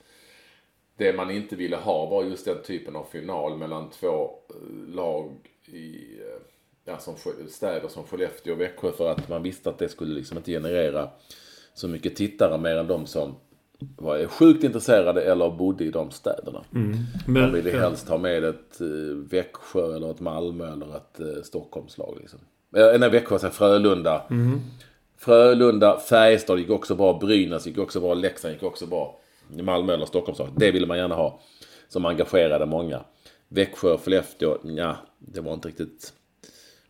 det man inte ville ha var just den typen av final mellan två eh, lag i eh, ja, som städer som Skellefteå och Växjö för att man visste att det skulle liksom inte generera så mycket tittare mer än de som var sjukt intresserade eller bodde i de städerna. man Men, ville ja. helst ha med ett Växjö eller ett Malmö eller ett Stockholmslag. Liksom. Nej, Växjö, så här, Frölunda. Frölunda, Färjestad gick också bra. Brynäs gick också bra. Leksand gick också bra. Malmö eller Stockholmslag. Det ville man gärna ha. Som engagerade många. Växjö, Skellefteå, ja, det var inte riktigt...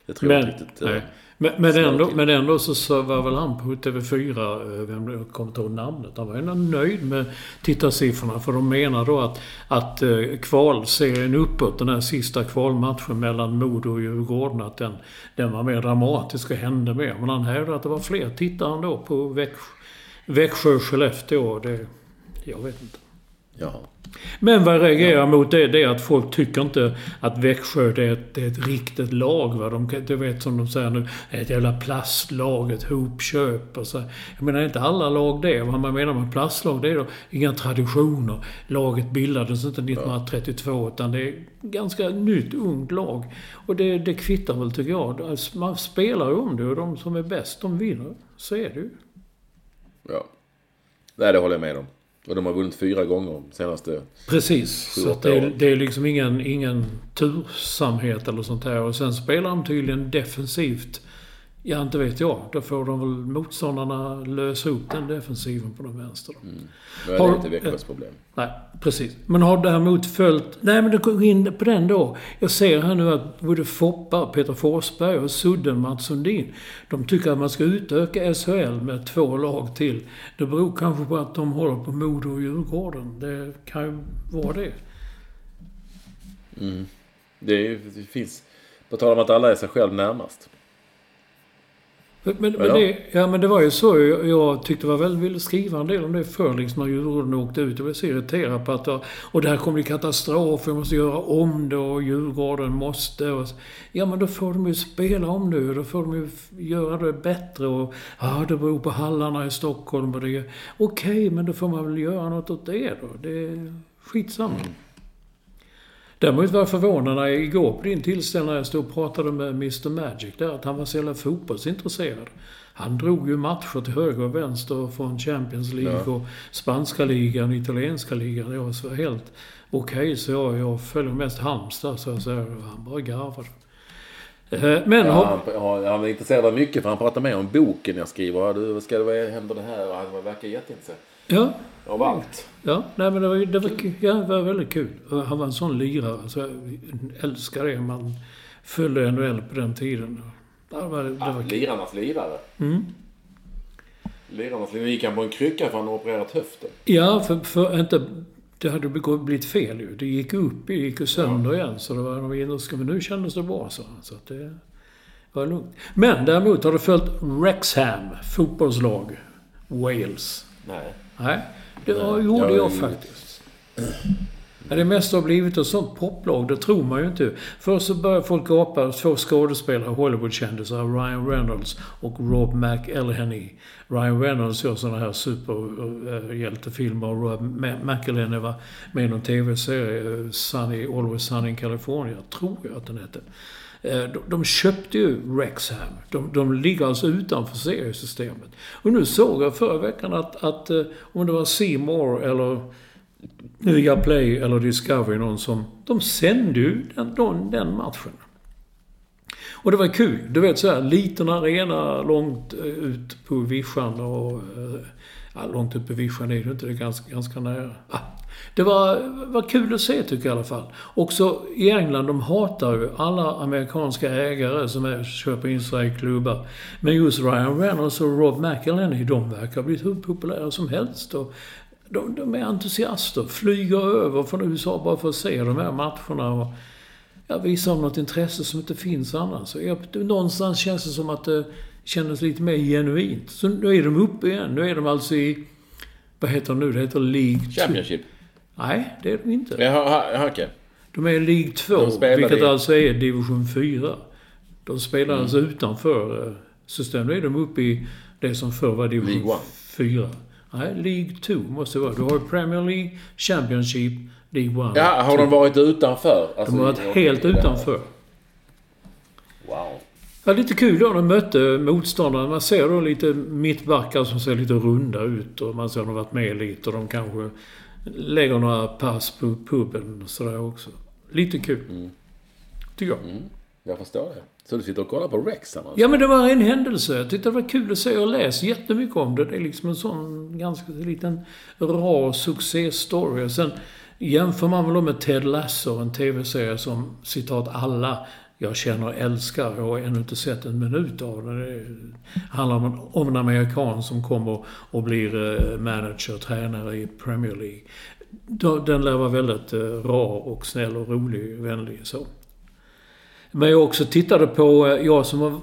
Det tror jag inte riktigt... eh, nej. Men, men, ändå, men ändå så, var väl han på TV4, eh, vem jag kommer inte ihåg namnet, han var ändå nöjd med tittarsiffrorna. För de menar då att, att eh, kvalserien uppåt, den här sista kvalmatchen mellan Modo och Djurgården, att den, den var mer dramatisk och hände mer. Men han hävdade att det var fler tittare ändå på Växjö, Växjö Skellefteå. Det, jag vet inte. Jaha. Men vad jag reagerar mot det, det är att folk tycker inte att Växjö det är ett, det är ett riktigt lag. Va? De, du vet som de säger nu, ett jävla plastlag, ett hopköp och så. Jag menar inte alla lag det. Vad man menar med plastlag det är då inga traditioner. Laget bildades inte 1932 utan det är ganska nytt, ungt lag. Och det, det kvittar väl tycker jag. Man spelar om det och de som är bäst, de vinner. Så är det ju. Ja. Nej, det håller jag med om. Och de har vunnit fyra gånger senaste... Precis. Så det, är, det är liksom ingen, ingen tursamhet eller sånt där. Och sen spelar de tydligen defensivt. Ja, inte vet jag. Då får de väl motståndarna lösa upp den defensiven på den vänster. Nu är det Har- inte Växjös problem. Nej, precis. Men har däremot följt... Nej, men det går in på den då. Jag ser här nu att både Foppa, Peter Forsberg och Sudden Mats Sundin, de tycker att man ska utöka SHL med två lag till. Det beror kanske på att de håller på Modo och Djurgården. Det kan ju vara det. Det, är, det finns... På tal om att alla är sig själv närmast. Men, men, det, ja, men det var ju så. Jag, jag tyckte det var väl ville skriva en del om det förr, liksom när Djurgården åkte ut. Jag blev så irriterad på att det, och det här kommer bli katastrof, vi måste göra om det och Djurgården måste. Och, ja, men då får de ju spela om det och då får de ju göra det bättre. Och, ja, det beror på hallarna i Stockholm och det. Okej, men då får man väl göra något åt det då. Det är skitsamma. Däremot var jag förvånad när jag igår på din tillställning när jag stod och pratade med Mr Magic där, att han var så jävla fotbollsintresserad. Han drog ju matcher till höger och vänster från Champions League och spanska ligan, italienska ligan. Jag var så helt okej, så jag, jag följer mest Halmstad, så jag säger. Han bara garvade. Eh, Men Ja, han, ja, han är intresserad av mycket för han pratar med om boken jag skriver. Ja, Du, ska det, vad händer det här? Han verkar jätteintresserad ja, av allt. Ja, nej men det var, det var, ja, det var väldigt kul. Han var en sån lirare, så jag älskar det. Man följde NHL på den tiden. Ja, Det var, det Ja, var kul. lirarnas lirare. Mm. Lirarnas lirare. gick han på en krycka för han har opererat höften. Ja, för, för inte... Det hade blivit fel ju. Det gick upp, det gick sönder igen. Så det var, men nu kändes det bra, så, så att det var lugnt. Men däremot har det följt Wrexham, fotbollslag, Wales. Nej. Nej, det var, gjorde jag- jag faktiskt. Ja, det mesta har blivit ett sånt poplag, det tror man ju inte. Först så började folk gapa, två skådespelare, Hollywoodkändisar, Ryan Reynolds och Rob McElhenney. Ryan Reynolds gör sådana här superhjältefilmer och Rob McElhenney var med i någon TV-serie, Sunny, Always Sunny in California, tror jag att den hette. Eh, de, köpte ju Rexham. De, de ligger alltså utanför seriesystemet. Och nu såg jag förra veckan att, att eh, om det var C More eller Play eller Discovery, någon som... De sände ju den, den, den matchen. Och det var kul. Du vet så här, liten arena långt eh, ut på vischan och... Ja, långt ut på vischan är det inte, det är ganska, ganska nära. Ah, det var, var kul att se tycker jag i alla fall. Också i England, de hatar ju alla amerikanska ägare som är, köper in sig i klubbar. Men just Ryan Reynolds och Rob McElhenney, de verkar ha blivit hur populära som helst. Och de, de är entusiaster, flyger över från USA bara för att se de här matcherna. Och, ja, visar något intresse som inte finns annars. Så jag, någonstans känns det som att det kändes lite mer genuint. Så nu är de uppe igen. Nu är de alltså i... Vad heter det nu? Det heter League 2. Championship. Nej, det är de inte. Jaha, ja, okej. De är i League 2, De spelar vilket i- alltså är division 4. De spelar alltså Mm. utanför eh, systemet. Nu är de uppe i det som förr var division League One. 4. Nej, League 2 måste det vara. Du har Premier League, Championship, League 1. Ja, har de varit utanför? Alltså, De har varit helt utanför. Wow. Ja, lite kul då. De mötte motståndarna. Man ser då lite mittbackar som ser lite runda ut och man ser att de varit med lite och de kanske lägger några pass på puben och sådär också. Lite kul. Tycker jag. Jag förstår det. Så du sitter och kollar på Rex annars? Ja, men det var en händelse. Jag tyckte det var kul att se. Har läst jättemycket om det. Det är liksom en sån ganska liten rar succéstory. Och sen jämför man väl med Ted Lasso, en TV-serie som citat alla jag känner och älskar. Jag har ännu inte sett en minut av den. Det handlar om en, om en amerikan som kommer och blir eh, manager och tränare i Premier League. Den lär vara väldigt eh, rar och snäll och rolig, och vänlig så. Men jag också tittade på, eh, jag som har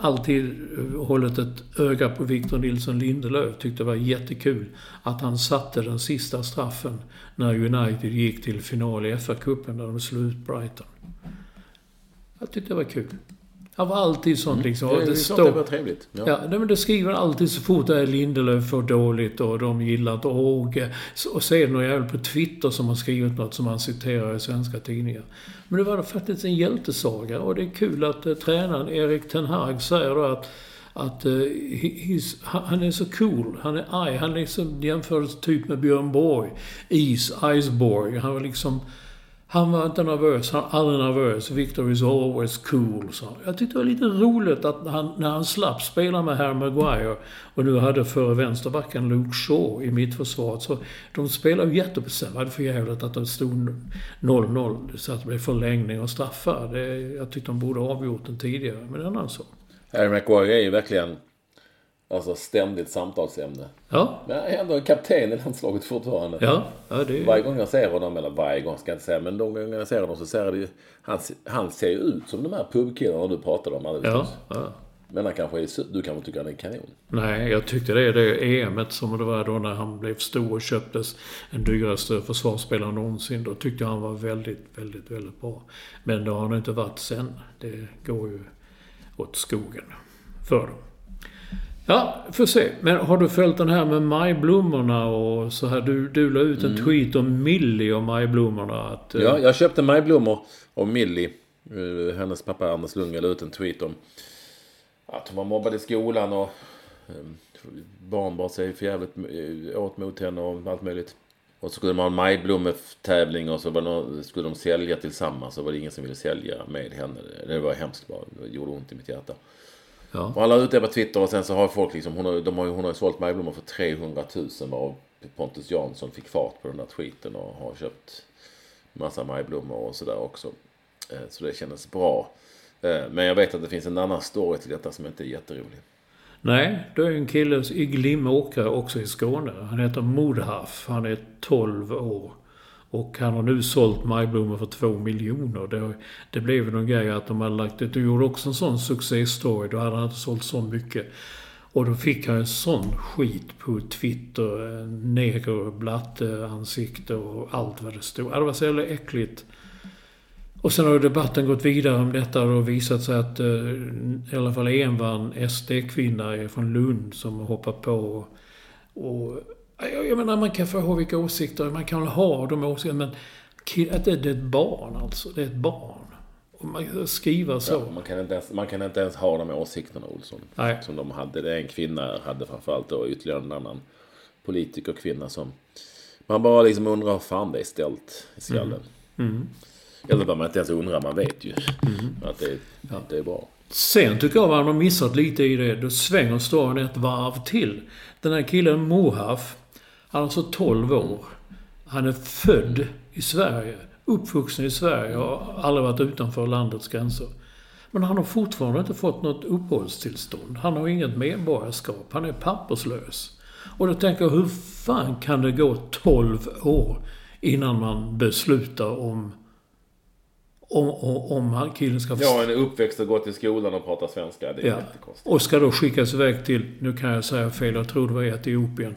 alltid hållit ett öga på Victor Nilsson Lindelöf, tyckte det var jättekul att han satte den sista straffen när United gick till final i FA-cupen där de slog ut Brighton. Jag tyckte det var kul. Han var alltid sånt liksom. Mm. Det, det, det, det var trevligt. Ja. Ja, men det skriver alltid så fort Lindelöf får dåligt och de gillar inte Åge. Och så är det någon jävel på Twitter som har skrivit något som han citerar i svenska tidningar. Men det var faktiskt en hjältesaga och det är kul att eh, tränaren Erik Ten Hag säger då att att eh, he- he's, han han är så cool. Han är arg. Han liksom jämfördes typ med Björn Borg. Is, Iceborg. Han var liksom... Han var inte nervös. Han var aldrig nervös. Victor is always cool, sa han. Jag tyckte det var lite roligt att han, när han slapp spela med Harry Maguire och nu hade före vänsterbacken Luke Shaw i mittförsvaret. Så de spelade ju var för jävligt att det stod 0-0. Så att det blev förlängning och straffar. Det, jag tyckte de borde ha avgjort den tidigare. Men det är en annan sak. Harry Maguire är ju verkligen alltså, ständigt samtalsämne. Ja, Men han är ändå en kapten i landslaget fortfarande. ja, ja det Varje gång jag ser honom, eller varje gång ska jag inte säga, men de gånger jag ser honom så ser det ju... Han, han ser ju ut som de här pubkillarna du pratade om alldeles Ja, ja. Men han kanske är, du kanske tycker han är kanon. Nej, jag tyckte det är det EMet som det var då när han blev stor och köptes en dyraste försvarsspelare någonsin. Då tyckte jag han var väldigt, väldigt, väldigt bra. Men det har han inte varit sen. Det går ju åt skogen för dem. Ja, får se. Men har du följt den här med majblommorna och så här? Du, du la ut en tweet om Millie och majblommorna. Att, eh, Ja, jag köpte majblommor av Millie. Eh, Hennes pappa Anders Lundgren la ut en tweet om att hon var mobbad i skolan och eh, barn bar sig för jävligt eh, åt mot henne och allt möjligt. Och så skulle de ha en majblommetävling och så någon, skulle de sälja tillsammans. Så var det ingen som ville sälja med henne. Det var hemskt bara. Det gjorde ont i mitt hjärta. Ja. Och han la ut det på Twitter och sen så har folk liksom, hon har, de har, hon har sålt majblommor för 300 000 varav Pontus Jansson fick fart på den där tweeten och har köpt massa majblommor och sådär också. Eh, Så det kändes bra. Eh, Men jag vet att det finns en annan story till detta som inte är jätterolig. Nej, det är en kille i Glimåkra också i Skåne. Han heter Modhaf. Han är 12 år. Och han har nu sålt majblommor för två miljoner. Det, det blev ju någon grej att de hade lagt ut... Du gjorde också en sån succéstory. Då hade han inte sålt så mycket. Och då fick han en sån skit på Twitter. Neger, blatte, eh, ansikte och allt vad det stod. Ja, Det var så jävla äckligt. Och sen har debatten gått vidare om detta och det har visat sig att eh, i alla fall en var en SD-kvinna från Lund som hoppat på. Och, och, jag, jag menar, man kan få ha vilka åsikter, man kan ha de åsikterna, men att det, är ett barn alltså. Det är ett barn. Och man skriver så. Ja, man, kan inte ens, man kan inte ens ha de åsikterna Olsson. Nej. Som de hade. Det är en kvinna hade framförallt och ytterligare en annan politikerkvinna som... Man bara liksom undrar hur fan det är ställt i skallen. Mm. Eller vad man inte ens undrar, man vet ju att det, att det är bra. Sen tycker jag man har missat lite i det. Då svänger storyn ett varv till. Den här killen Mohaf, alltså 12 år. Han är född i Sverige, uppvuxen i Sverige och har aldrig varit utanför landets gränser. Men han har fortfarande inte fått något uppehållstillstånd. Han har inget medborgarskap. Han är papperslös. Och då tänker jag, hur fan kan det gå 12 år innan man beslutar om om, om, om han- killen ska Ja, en är uppväxt och gått i skolan och pratar svenska. Det är Ja. Och ska då skickas iväg till, nu kan jag säga fel, jag tror det var Etiopien.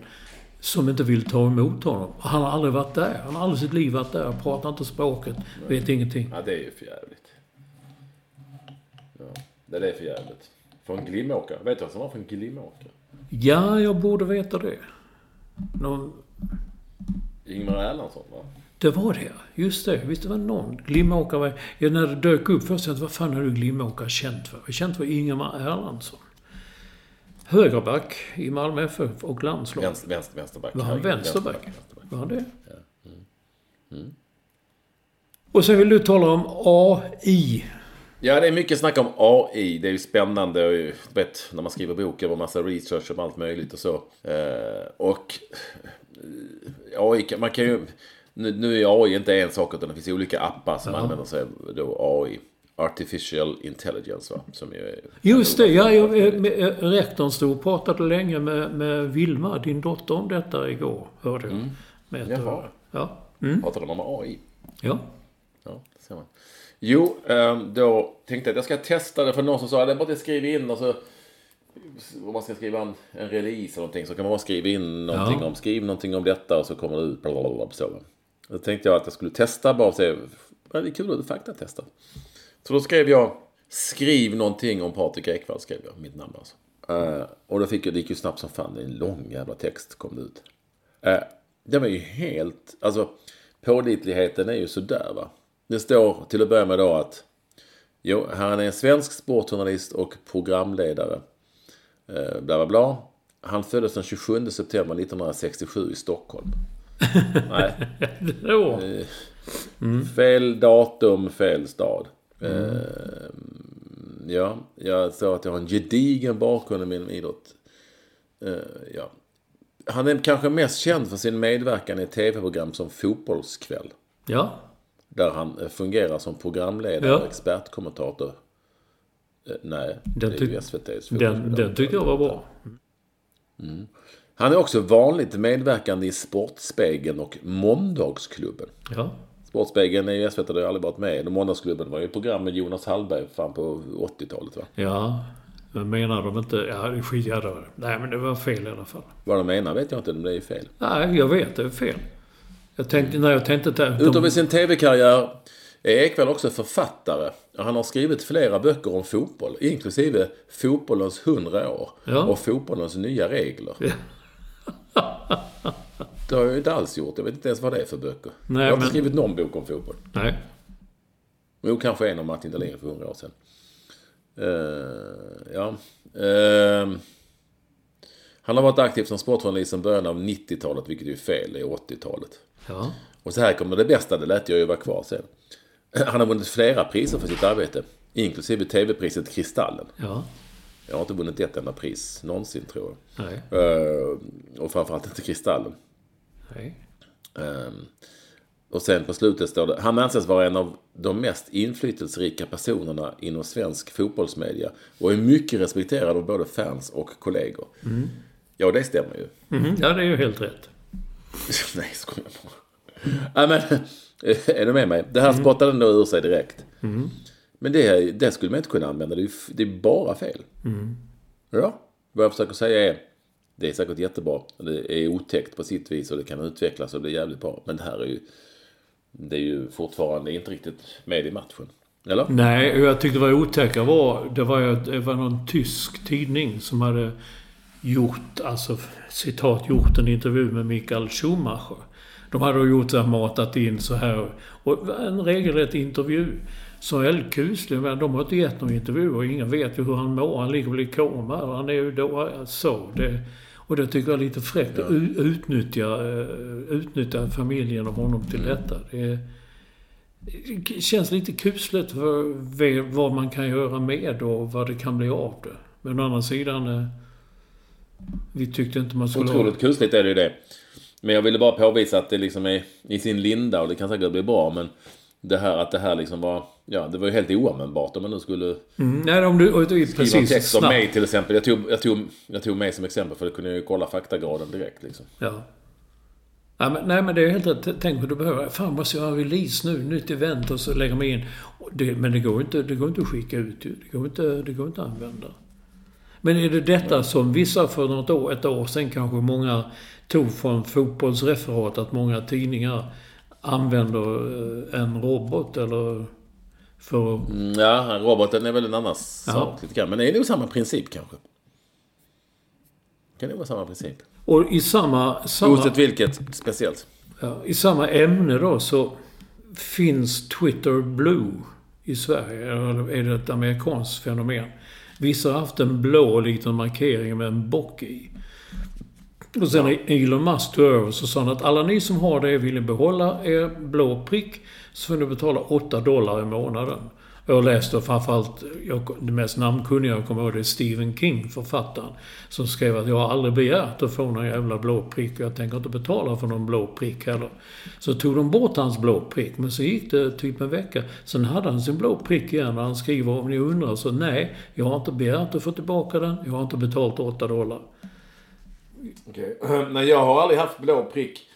Som inte vill ta emot honom. Han har aldrig varit där. Han har aldrig sitt liv varit där. Pratar inte språket. Vet ingenting. Ja, det är ju för jävligt. Ja, det är för jävligt. Från Glimåker. Vet du vad som var från Glimåker? Ja, jag borde veta det. Någon, Ingmar Erlandsson va? det var det, just det. Visst det var någon. Glimåkare var... Ja, när det dök upp först, jag tänkte, vad fan är du Glimåkare känt för? Jag känt för Ingemar Erlandsson. Högerback i Malmö FF och landslag. Vänster, vänster, vänsterback. Var han vänsterback? vänsterback. Var han det? Mm. Och sen vill du tala om AI. Ja, det är mycket snack om AI. Det är ju spännande. Du vet, när man skriver bok och massa research om allt möjligt och så. Eh, och eh, AI, man kan ju... Nu, nu är AI inte en sak, utan det finns olika appar som använder sig av AI. Artificial Intelligence, va? Som är... Just det, ja, jag, eh, rektorn stod och pratade länge med, med Vilma, din dotter, om detta igår. Hörde jag. Med Mm. Jaha. Ja. Mm. Pratar de om AI? Ja. Ja, det ser man. Jo, ehm, då tänkte jag att jag ska testa det för någon som sa att det är bara att skriva in och så om man ska skriva en, en release eller någonting så kan man bara skriva in någonting Ja. om, skriv någonting om detta och så kommer det ut. Blablabla, så. Då tänkte jag att jag skulle testa bara och se, det är kul att faktatesta. Så då skrev jag, skriv någonting om Patrik Ekwall, skrev jag, mitt namn alltså. Eh, och då fick jag, det gick ju snabbt som fan, en lång jävla text kom det ut. Uh, det var ju helt, alltså pålitligheten är ju sådär va. Det står till att börja med då att Jo, han är en svensk sportjournalist och programledare. Eh, bla bla bla. Han föddes den 27 september 1967 i Stockholm. Nej, Då. fel datum, fel stad. Eh, ja, jag sa att jag har en gedigen bakgrund i min idrott. Eh, ja. Han är kanske mest känd för sin medverkan i tv-program som Fotbollskväll. Ja. Där han eh, fungerar som programledare Ja. och expertkommentator. Eh, nej, Den det är ju SVT's Den, den tyckte jag var bra. Han är också vanligt medverkande i Sportspegeln och Måndagsklubben. Ja. Sportspegeln är ju SVT, har jag aldrig varit med i. Måndagsklubben var ju ett program med Jonas Hallberg fan på 80-talet va? Ja. Men menar de inte... Ja, det skit jag då. Nej, men det var fel i alla fall. Vad de menar vet jag inte, men det är ju fel. Nej, jag vet. Det är fel. Jag tänkte... När jag tänkte... Utöver De, sin tv-karriär är Ekvall också författare. Han har skrivit flera böcker om fotboll, inklusive Fotbollens 100 år Ja. och Fotbollens nya regler. Det har jag inte alls gjort. Jag vet inte ens vad det är för böcker. Nej, jag har inte men- skrivit någon bok om fotboll. nej. Jo, kanske en om Martin Dahlin för 100 år sedan. Eh, ja. Eh, han har varit aktiv som sportjournalist sedan början av 90-talet, vilket är fel. Det är 80-talet. Ja. Och så här kommer det bästa, det lät jag ju vara kvar sen. Han har vunnit flera priser för sitt arbete, inklusive tv-priset Kristallen. Ja. Jag har inte vunnit ett enda pris någonsin, tror jag. Nej. Eh, och framförallt inte Kristallen. Nej. Eh, och sen på slutet står det, han anses vara en av de mest inflytelserika personerna inom svensk fotbollsmedia och är mycket respekterad av både fans och kollegor. Ja, det stämmer ju. Mhm. Ja, det är ju helt rätt. Nej, skojar bara. Nej, men är du med mig? Det här spottade den då ur sig direkt. Men det, det skulle man inte kunna använda. Det är, det är bara fel. Ja, vad jag försöker säga är det är säkert jättebra. Det är otäckt på sitt vis och det kan utvecklas och bli jävligt bra. Men det här är ju det är ju fortfarande inte riktigt med i matchen. Eller? Nej, och jag tyckte det var otäcka var... Det var det var någon tysk tidning som hade gjort, alltså citat, gjort en intervju med Michael Schumacher. De hade då gjort så här, matat in så här. Och en regelrätt intervju. Så helt kuslig, men de har inte gett någon intervju och ingen vet ju hur han mår. Han ligger väl i koma. Han är ju då så. Det, och det tycker jag är lite fräckt. att u- Utnyttja, eh, utnyttja familjen och honom till detta. Det, det känns lite kusligt för vad man kan göra med och vad det kan bli av det. Men å andra sidan... eh, Vi tyckte inte man skulle... ha- Otroligt kusligt är det ju det. Men jag ville bara påvisa att det liksom är i sin linda och det kan säkert bli bra. Men det här att det här liksom var... Ja, det var ju helt oanvändbart om man nu skulle Mm, nej, om du... Skriva precis text om mig till exempel. Jag tog, jag, tog, jag tog mig som exempel för det kunde jag ju kolla faktagraden direkt liksom. Ja. Ja, men, nej, men det är helt rätt. Tänk vad du behöver. Fan, måste jag ha en release nu? Nytt event och så lägger man in. Det, men det går inte, det går inte att skicka ut. Det går inte, det går inte att använda. Men är det detta som vissa för något år, ett år sedan kanske många tog från fotbollsreferat att många tidningar använder eh, en robot eller för att... Mm, Ja, roboten är väl en annan sak lite grann. Men det är nog samma princip kanske. Kan det vara samma princip? Och i samma... samma Oavsett vilket, speciellt. Ja, I samma ämne då så finns Twitter Blue i Sverige. Eller är det ett amerikanskt fenomen? Vissa har haft en blå liten markering med en bock i. Och sen när Elon Musk tog över så sa han att alla ni som har det vill ni behålla er blå prick så får ni betala 8 dollar i månaden. Jag läste framförallt, jag, det mest namnkunniga jag kommer ihåg det är Stephen King, författaren. Som skrev att jag har aldrig begärt att få någon jävla blå prick och jag tänker inte betala för någon blå prick heller. Så tog de bort hans blå prick, men så gick det typ en vecka. Sen hade han sin blå prick igen och han skriver om ni undrar så nej, jag har inte begärt att få tillbaka den, jag har inte betalt 8 dollar. Okej. Nej, jag har aldrig haft blå prick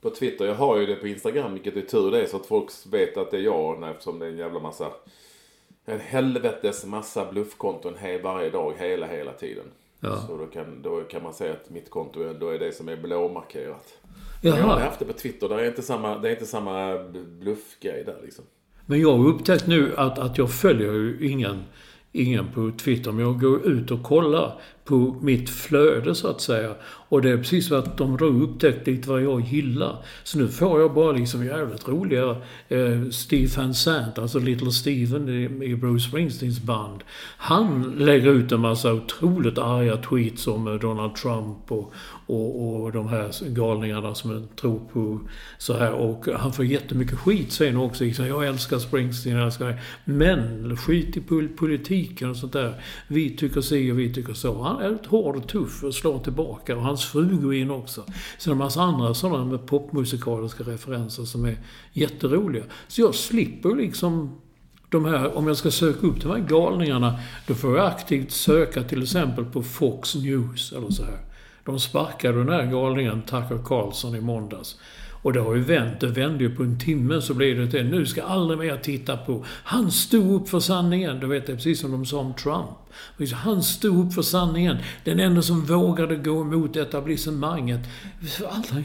på Twitter. Jag har ju det på Instagram, vilket är tur det. Så att folk vet att det är jag, eftersom det är en jävla massa... En helvetes massa bluffkonton he, varje dag, hela, hela tiden. Ja. Så då kan, då kan man säga att mitt konto är, då är det som är blåmarkerat. Jaha. Jag har haft det på Twitter. Det är inte samma, det är inte samma bluffgrej där liksom. Men jag har upptäckt nu att, att jag följer ju ingen, ingen på Twitter. Men jag går ut och kollar på mitt flöde så att säga. Och det är precis så att de har upptäckt lite vad jag gillar. Så nu får jag bara liksom jävligt roliga eh, Steve Van Sant, alltså Little Steven i, i Bruce Springsteens band. Han lägger ut en massa otroligt arga tweets om eh, Donald Trump och, och, och de här galningarna som tror på så här. Och han får jättemycket skit sen också. Liksom, jag älskar Springsteen, jag älskar det. Men skit i politiken och sånt där. Vi tycker si och vi tycker så. Han är rätt hård och tuff och slår tillbaka. Och hans fru går in också. Sen en massa andra sådana med popmusikaliska referenser som är jätteroliga. Så jag slipper liksom de här, om jag ska söka upp de här galningarna, då får jag aktivt söka till exempel på Fox News eller så här. De sparkade den här galningen Tucker Carlson i måndags. Och det har ju vänt. Det vände ju på en timme så blev det till nu ska aldrig mer titta på. Han stod upp för sanningen. Du vet, det är precis som de sa om Trump. Han stod upp för sanningen. Den enda som vågade gå emot etablissemanget.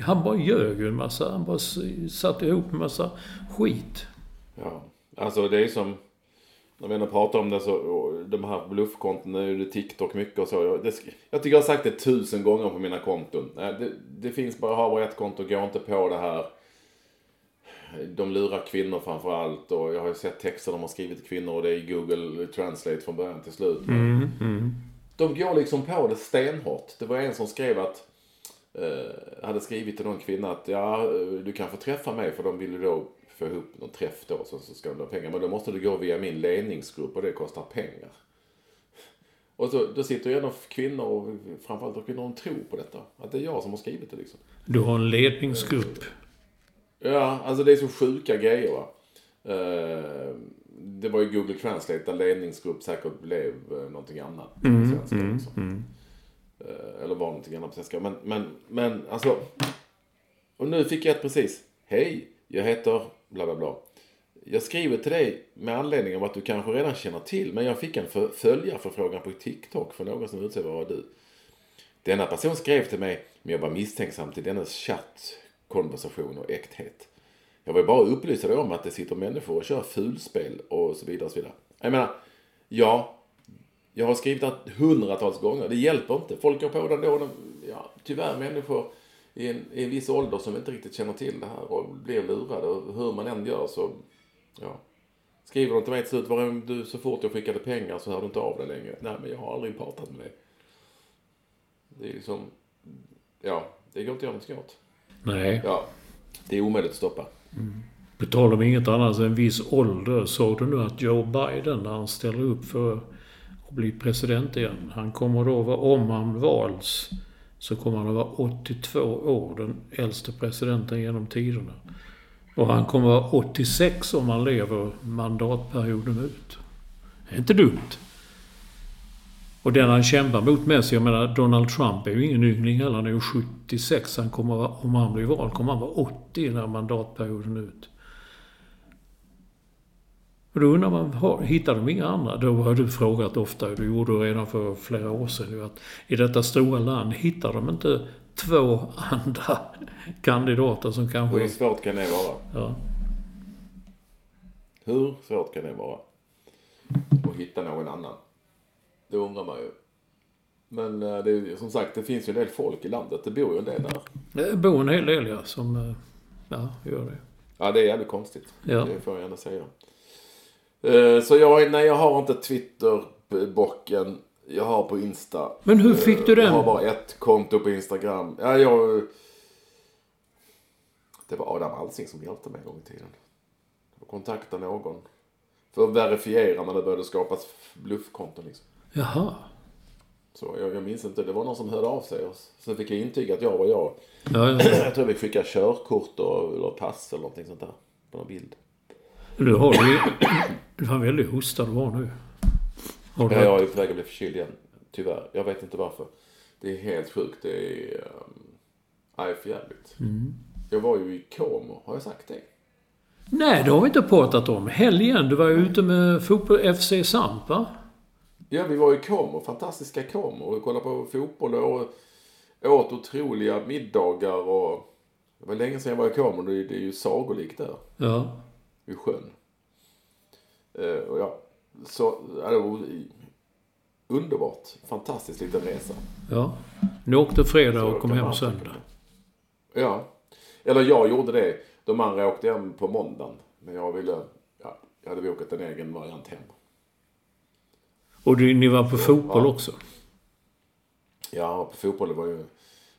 Han bara ljög ju en massa. Han bara satte ihop en massa skit. Ja, alltså det är som... När vi ändå pratar om det så, de här bluffkontona, är det TikTok mycket och så. Jag, det, jag tycker jag har sagt det tusen gånger på mina konton. Det, det finns bara, har bara ett konto, gå inte på det här. De lurar kvinnor framför allt och jag har ju sett texter de har skrivit till kvinnor och det är Google Translate från början till slut. Mm, mm. De går liksom på det stenhårt. Det var en som skrev att, eh, hade skrivit till någon kvinna att ja, du kan få träffa mig för de ville då få ihop någon träff då så, så ska de ha pengar. Men då måste du gå via min ledningsgrupp och det kostar pengar. Och så, då sitter ju ändå kvinnor, och framförallt kvinnor, som tror på detta. Att det är jag som har skrivit det liksom. Du har en ledningsgrupp. Ja, alltså det är så sjuka grejer va. Uh, det var ju Google Translate där ledningsgrupp säkert blev uh, någonting annat. Mm, svenska, mm, liksom. mm. Uh, eller var någonting annat på svenska. Men, men, men alltså. Och nu fick jag ett precis. Hej, jag heter bla bla bla. Jag skriver till dig med anledning av att du kanske redan känner till, men jag fick en följarförfrågan på TikTok från någon som utser var du. Denna person skrev till mig, men jag var misstänksam till dennes chatt, konversation och äkthet. Jag vill bara upplysa dig om att det sitter människor och kör fulspel och så vidare och så vidare. Jag menar, ja, jag har skrivit det hundratals gånger. Det hjälper inte. Folk går på det då. De, ja, tyvärr människor i en, i en viss ålder som inte riktigt känner till det här och blir lurade. Och hur man än gör så, ja. Skriver de till mig till slut, var du, så fort jag skickade pengar så hör du inte av dig längre. Nej, men jag har aldrig pratat med dig. Det är liksom, ja, det går inte att göra någonting åt. Nej. Ja, det är omöjligt att stoppa. Mm. På tal om inget annat än en viss ålder. Såg du nu att Joe Biden, när han ställer upp för att bli president igen. Han kommer då vara, om han vals, så kommer han att vara 82 år, den äldste presidenten genom tiderna. Och han kommer att vara 86 om han lever mandatperioden ut. Det är inte dumt. Och den han kämpar mot mest, jag menar Donald Trump är ju ingen yngling heller. Han är ju 76. Han kommer vara, om han blir vald kommer han vara 80 när mandatperioden ut. Och då undrar man, hittar de inga andra? Då har du frågat ofta, du gjorde det redan för flera år sedan, att i detta stora land hittar de inte två andra kandidater som kanske... Hur svårt kan det vara? Ja. Hur svårt kan det vara? Att hitta någon annan? Det undrar man ju. Men eh, det, som sagt, det finns ju en del folk i landet. Det bor ju en del där. Det bor en hel del ja, som eh, ja, gör det. Ja, det är jävligt konstigt. Ja. Det får jag gärna säga. Eh, Så jag, nej, jag har inte Twitter-bocken. Jag har på Insta. Men hur fick du Eh, den? Jag har bara ett konto på Instagram. Ja, jag... Det var Adam Alsing som hjälpte mig en gång i tiden. Jag kontaktade någon. För att verifiera när det började skapas bluffkonton liksom. Jaha. Så jag, jag minns inte. Det var någon som hörde av sig. Och sen fick jag intyga att jag var jag. Ja, ja. Jag tror vi skickade körkort och, eller pass eller någonting sånt där. På någon bild. Du har ju... Du har en väldig hosta du har nu. Har du Ja, jag är på väg att bli förkyld igen. Tyvärr. Jag vet inte varför. Det är helt sjukt. Det är... Um, nej, för jävligt. Jag var ju i Como. Har jag sagt det? Nej, det har vi inte pratat om. Helgen, du var ju ute med fotboll FC Samp va? Ja, vi var i Como. Fantastiska Como. Och kollade på fotboll och åt otroliga middagar och... Det var länge sedan jag var i Como. Det är, det är ju sagolikt där. Ja. Vid sjön. Eh, och ja, så... Ja, det var underbart. Fantastisk liten resa. Ja. Ni åkte fredag och Så kom hem söndag. Ja. Eller jag gjorde det. De andra åkte hem på måndagen. Men jag ville... Ja, jag hade bokat en egen variant hem. Och du, ni var på fotboll ja. också? Ja, på fotboll det var ju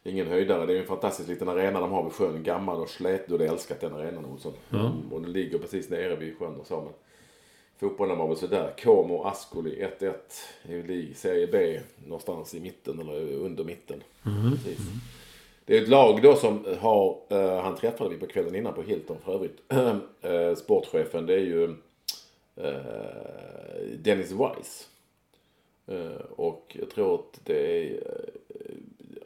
ingen höjdare. Det är en fantastisk liten arena de har vid sjön. Gammal och slet. Du hade älskat den arenan Olsson. Ja. Och den ligger precis nere vid sjön och så. Men fotbollen var väl sådär. Como, Ascoli 1-1. I Serie B någonstans i mitten eller under mitten. Precis. Det är ett lag då som har, eh, han träffade vi på kvällen innan på Hilton för övrigt. Eh, sportchefen det är ju eh, Dennis Weiss. Eh, och jag tror att det är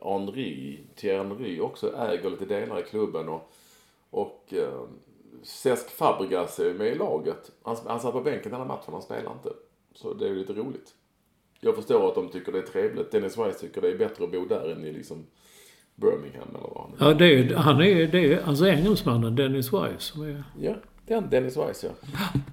Henry, Thierry Henry också äger lite delar i klubben. Och, och eh, Cesc Fabregas är med i laget. Han, han satt på bänken hela matchen, han spelar inte. Så det är ju lite roligt. Jag förstår att de tycker det är trevligt. Dennis Weiss tycker det är bättre att bo där än i liksom Birmingham eller vad han är. Ja, det är, han är, det är alltså engelsmannen Dennis Wise som är... Ja, den Dennis Weiss ja.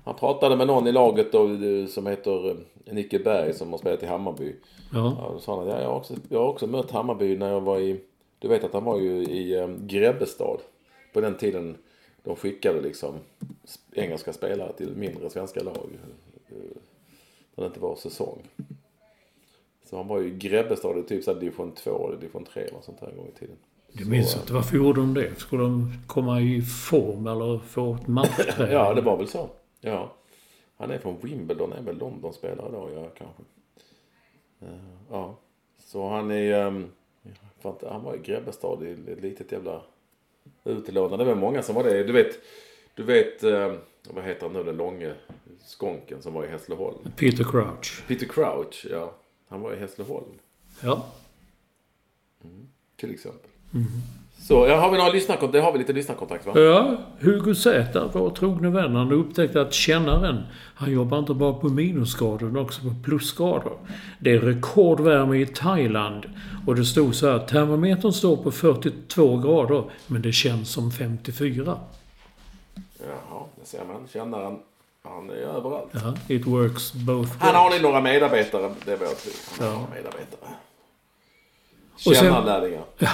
Han pratade med någon i laget då, eh, som heter eh, Nicke Berg som har spelat i Hammarby. Ja. Ja, då sa han att ja, jag, har också, jag har också mött Hammarby när jag var i... Du vet att han var ju i um, Grebbestad. På den tiden de skickade liksom engelska spelare till mindre svenska lag. eh, När det inte var säsong. Så han var ju i Grebbestad i typ så division 2 eller division 3 eller sånt där en gång i tiden. Jag minns inte. Varför gjorde de det? Skulle de komma i form eller få ett matchträning? Ja, det var väl så. Ja. Han är från Wimbledon, är väl London-spelare då, ja kanske. Eh, Ja. Så han är... Um, han var i Grebbestad i ett litet jävla utelådande. Det var många som var det. Du vet, du vet, eh, vad heter han nu, den långe skonken som var i Hässleholm? Peter Crouch. Peter Crouch, ja. Han var i Hässleholm, Ja. till exempel. Så, ja, har vi några lyssnarkontakt? Det har vi lite lyssnarkontakt va? Ja, Hugo Z, vår trogne vän, han upptäckte att kännaren, han jobbar inte bara på minusgrader utan också på plusgrader. Det är rekordvärme i Thailand och det stod så här, termometern står på 42 grader men det känns som 54. Jaha, det ser man. Kännaren, han är överallt. Ja, it works both Han ways. har ni några medarbetare, det var jag tro. Han har Ja. några medarbetare. Och sen- Kännarlärlingar. Ja,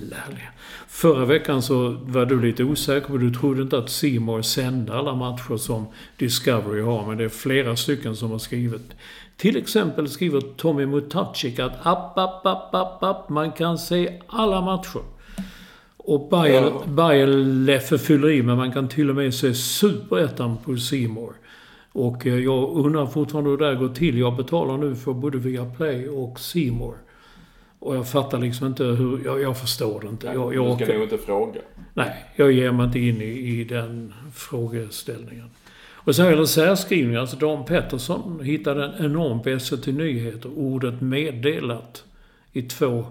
lärliga. Förra veckan så var du lite osäker på du trodde inte att Seymour sände alla matcher som Discovery har, men det är flera stycken som har skrivit. Till exempel skriver Tommy Mutacik att app, app, app, app, app, man kan se alla matcher. Och Bayer, Ja. Bayer Leffe fyller i, men man kan till och med se Superettan på Seymour. Och eh, jag undrar fortfarande hur det där går till. Jag betalar nu för både Viaplay och Seymour. Och jag fattar liksom inte hur... Jag, jag förstår det inte. Jag, jag, du ska nog inte fråga. Nej, jag ger mig inte in i, i den frågeställningen. Och sen gäller särskrivningar. Alltså Dan Pettersson hittade en enorm på SVT Nyheter. Ordet meddelat. I två,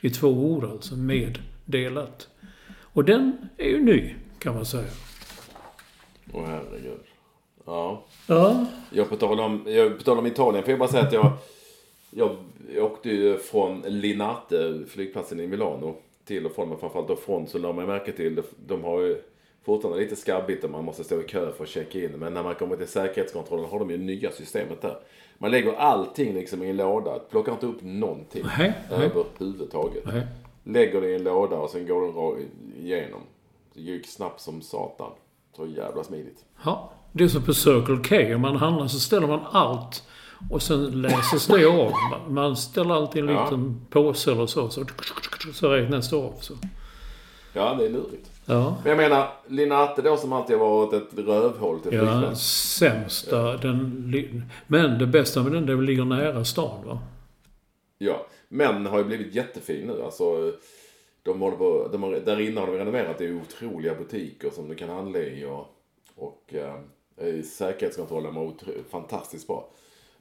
I två ord alltså. Meddelat. Och den är ju ny, kan man säga. Åh herregud. Ja. Ja. Jag på tal om, jag på tal om Italien, får jag bara säga att jag, jag, jag åkte ju från Linate, flygplatsen i Milano, till och från, men framförallt då från, så la man märke till, de har ju fortfarande lite skabbigt och man måste stå i kö för att checka in. Men när man kommer till säkerhetskontrollen har de ju nya systemet där. Man lägger allting liksom i en låda. Plockar inte upp någonting Nej, överhuvudtaget. Nej. Lägger det i en låda och sen går den igenom. Det gick snabbt som satan. Så jävla smidigt. Ja, det är som på Circle K. Om man handlar så ställer man allt och sen läses det av. Man ställer allt i en Ja. liten påse eller så. Så, så räknas det av. Så. Ja, det är lurigt. Ja. Men jag menar, Linate då som alltid har varit ett rövhål till Ja, flygplats. sämsta. Den, men det bästa med den, det ligger nära stan va? Ja, men har ju blivit jättefin nu. Alltså, de håller på, de har, där inne har de renoverat. Det är otroliga butiker som du kan handla i. Och, och eh, säkerhetskontrollen var fantastiskt bra.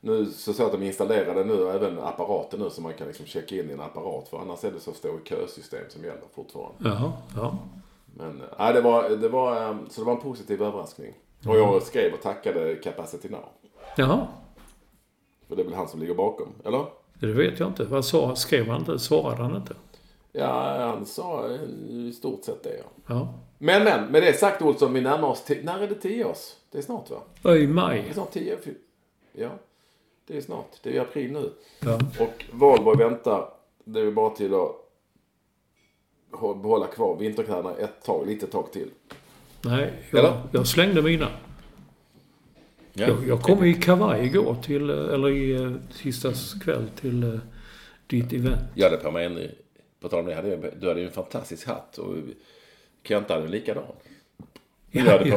Nu så så att de installerade nu även apparater nu så man kan liksom checka in i en apparat. För annars är det så stå i kösystem som gäller fortfarande. Jaha, ja. Men nej, det var, det var, eh, så det var en positiv överraskning. Och jag skrev och tackade Capacity Now. Jaha, För det är väl han som ligger bakom, eller? det vet jag inte. Vad sa, skrev han inte? Svarade han inte? Ja, han sa i stort sett det ja. Ja. Men men, med det sagt Olsson, vi närmar oss när är det 10 års? Det är snart va? I Det är maj. snart 10, fy- ja. Det är snart, det är april nu. Ja. Och Valborg väntar, det är bara till att hå- behålla kvar vinterkläderna ett tag, lite tag till. Nej, Eller? jag, jag slängde mina. Ja. Jag, jag kom i kavaj igår till, eh, eller i eh, tisdags kväll till eh, ditt event. Jag hade på mig en, på tal om det, hade, du hade ju en fantastisk hatt och Kenta hade en likadan. Jag hade på mig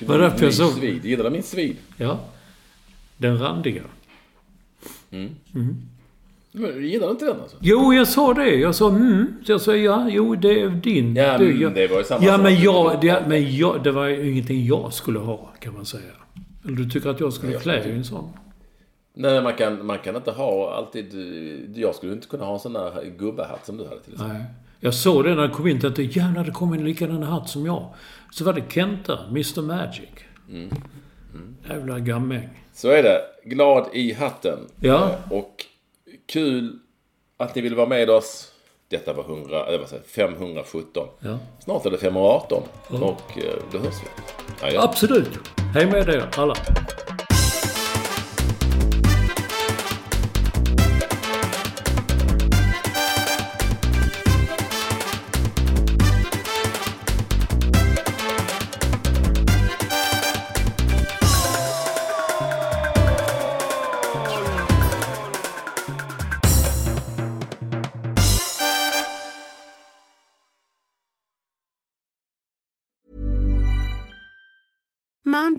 en var därför jag såg- svid. Gillar min svid? Ja. Den randiga. Men gillar du inte den alltså? Jo, jag sa det. Jag sa mm. Så jag sa ja, jo, det är din. Ja, Du, men jag, det var ju samma Ja, sak. men, jag, det, men jag, det var ju ingenting jag skulle ha, kan man säga. Eller du tycker att jag skulle klä i en sån? Nej, man kan, man kan inte ha alltid... Jag skulle inte kunna ha en sån där gubbehatt som du hade till exempel. Nej. Jag såg det när jag kom in. Att det jävlar, det kom en likadan hatt som jag. Så var det Kenta, Mr Magic. Mm. Jävla gamäng. Så är det. Glad i hatten. Ja. Eh, Och kul att ni vill vara med oss. Detta var 100, äh, vad säger, jag, 517. Ja. Snart är det 518. Ja. Och eh, då hörs vi. Adjö. Absolut. Hej med er alla.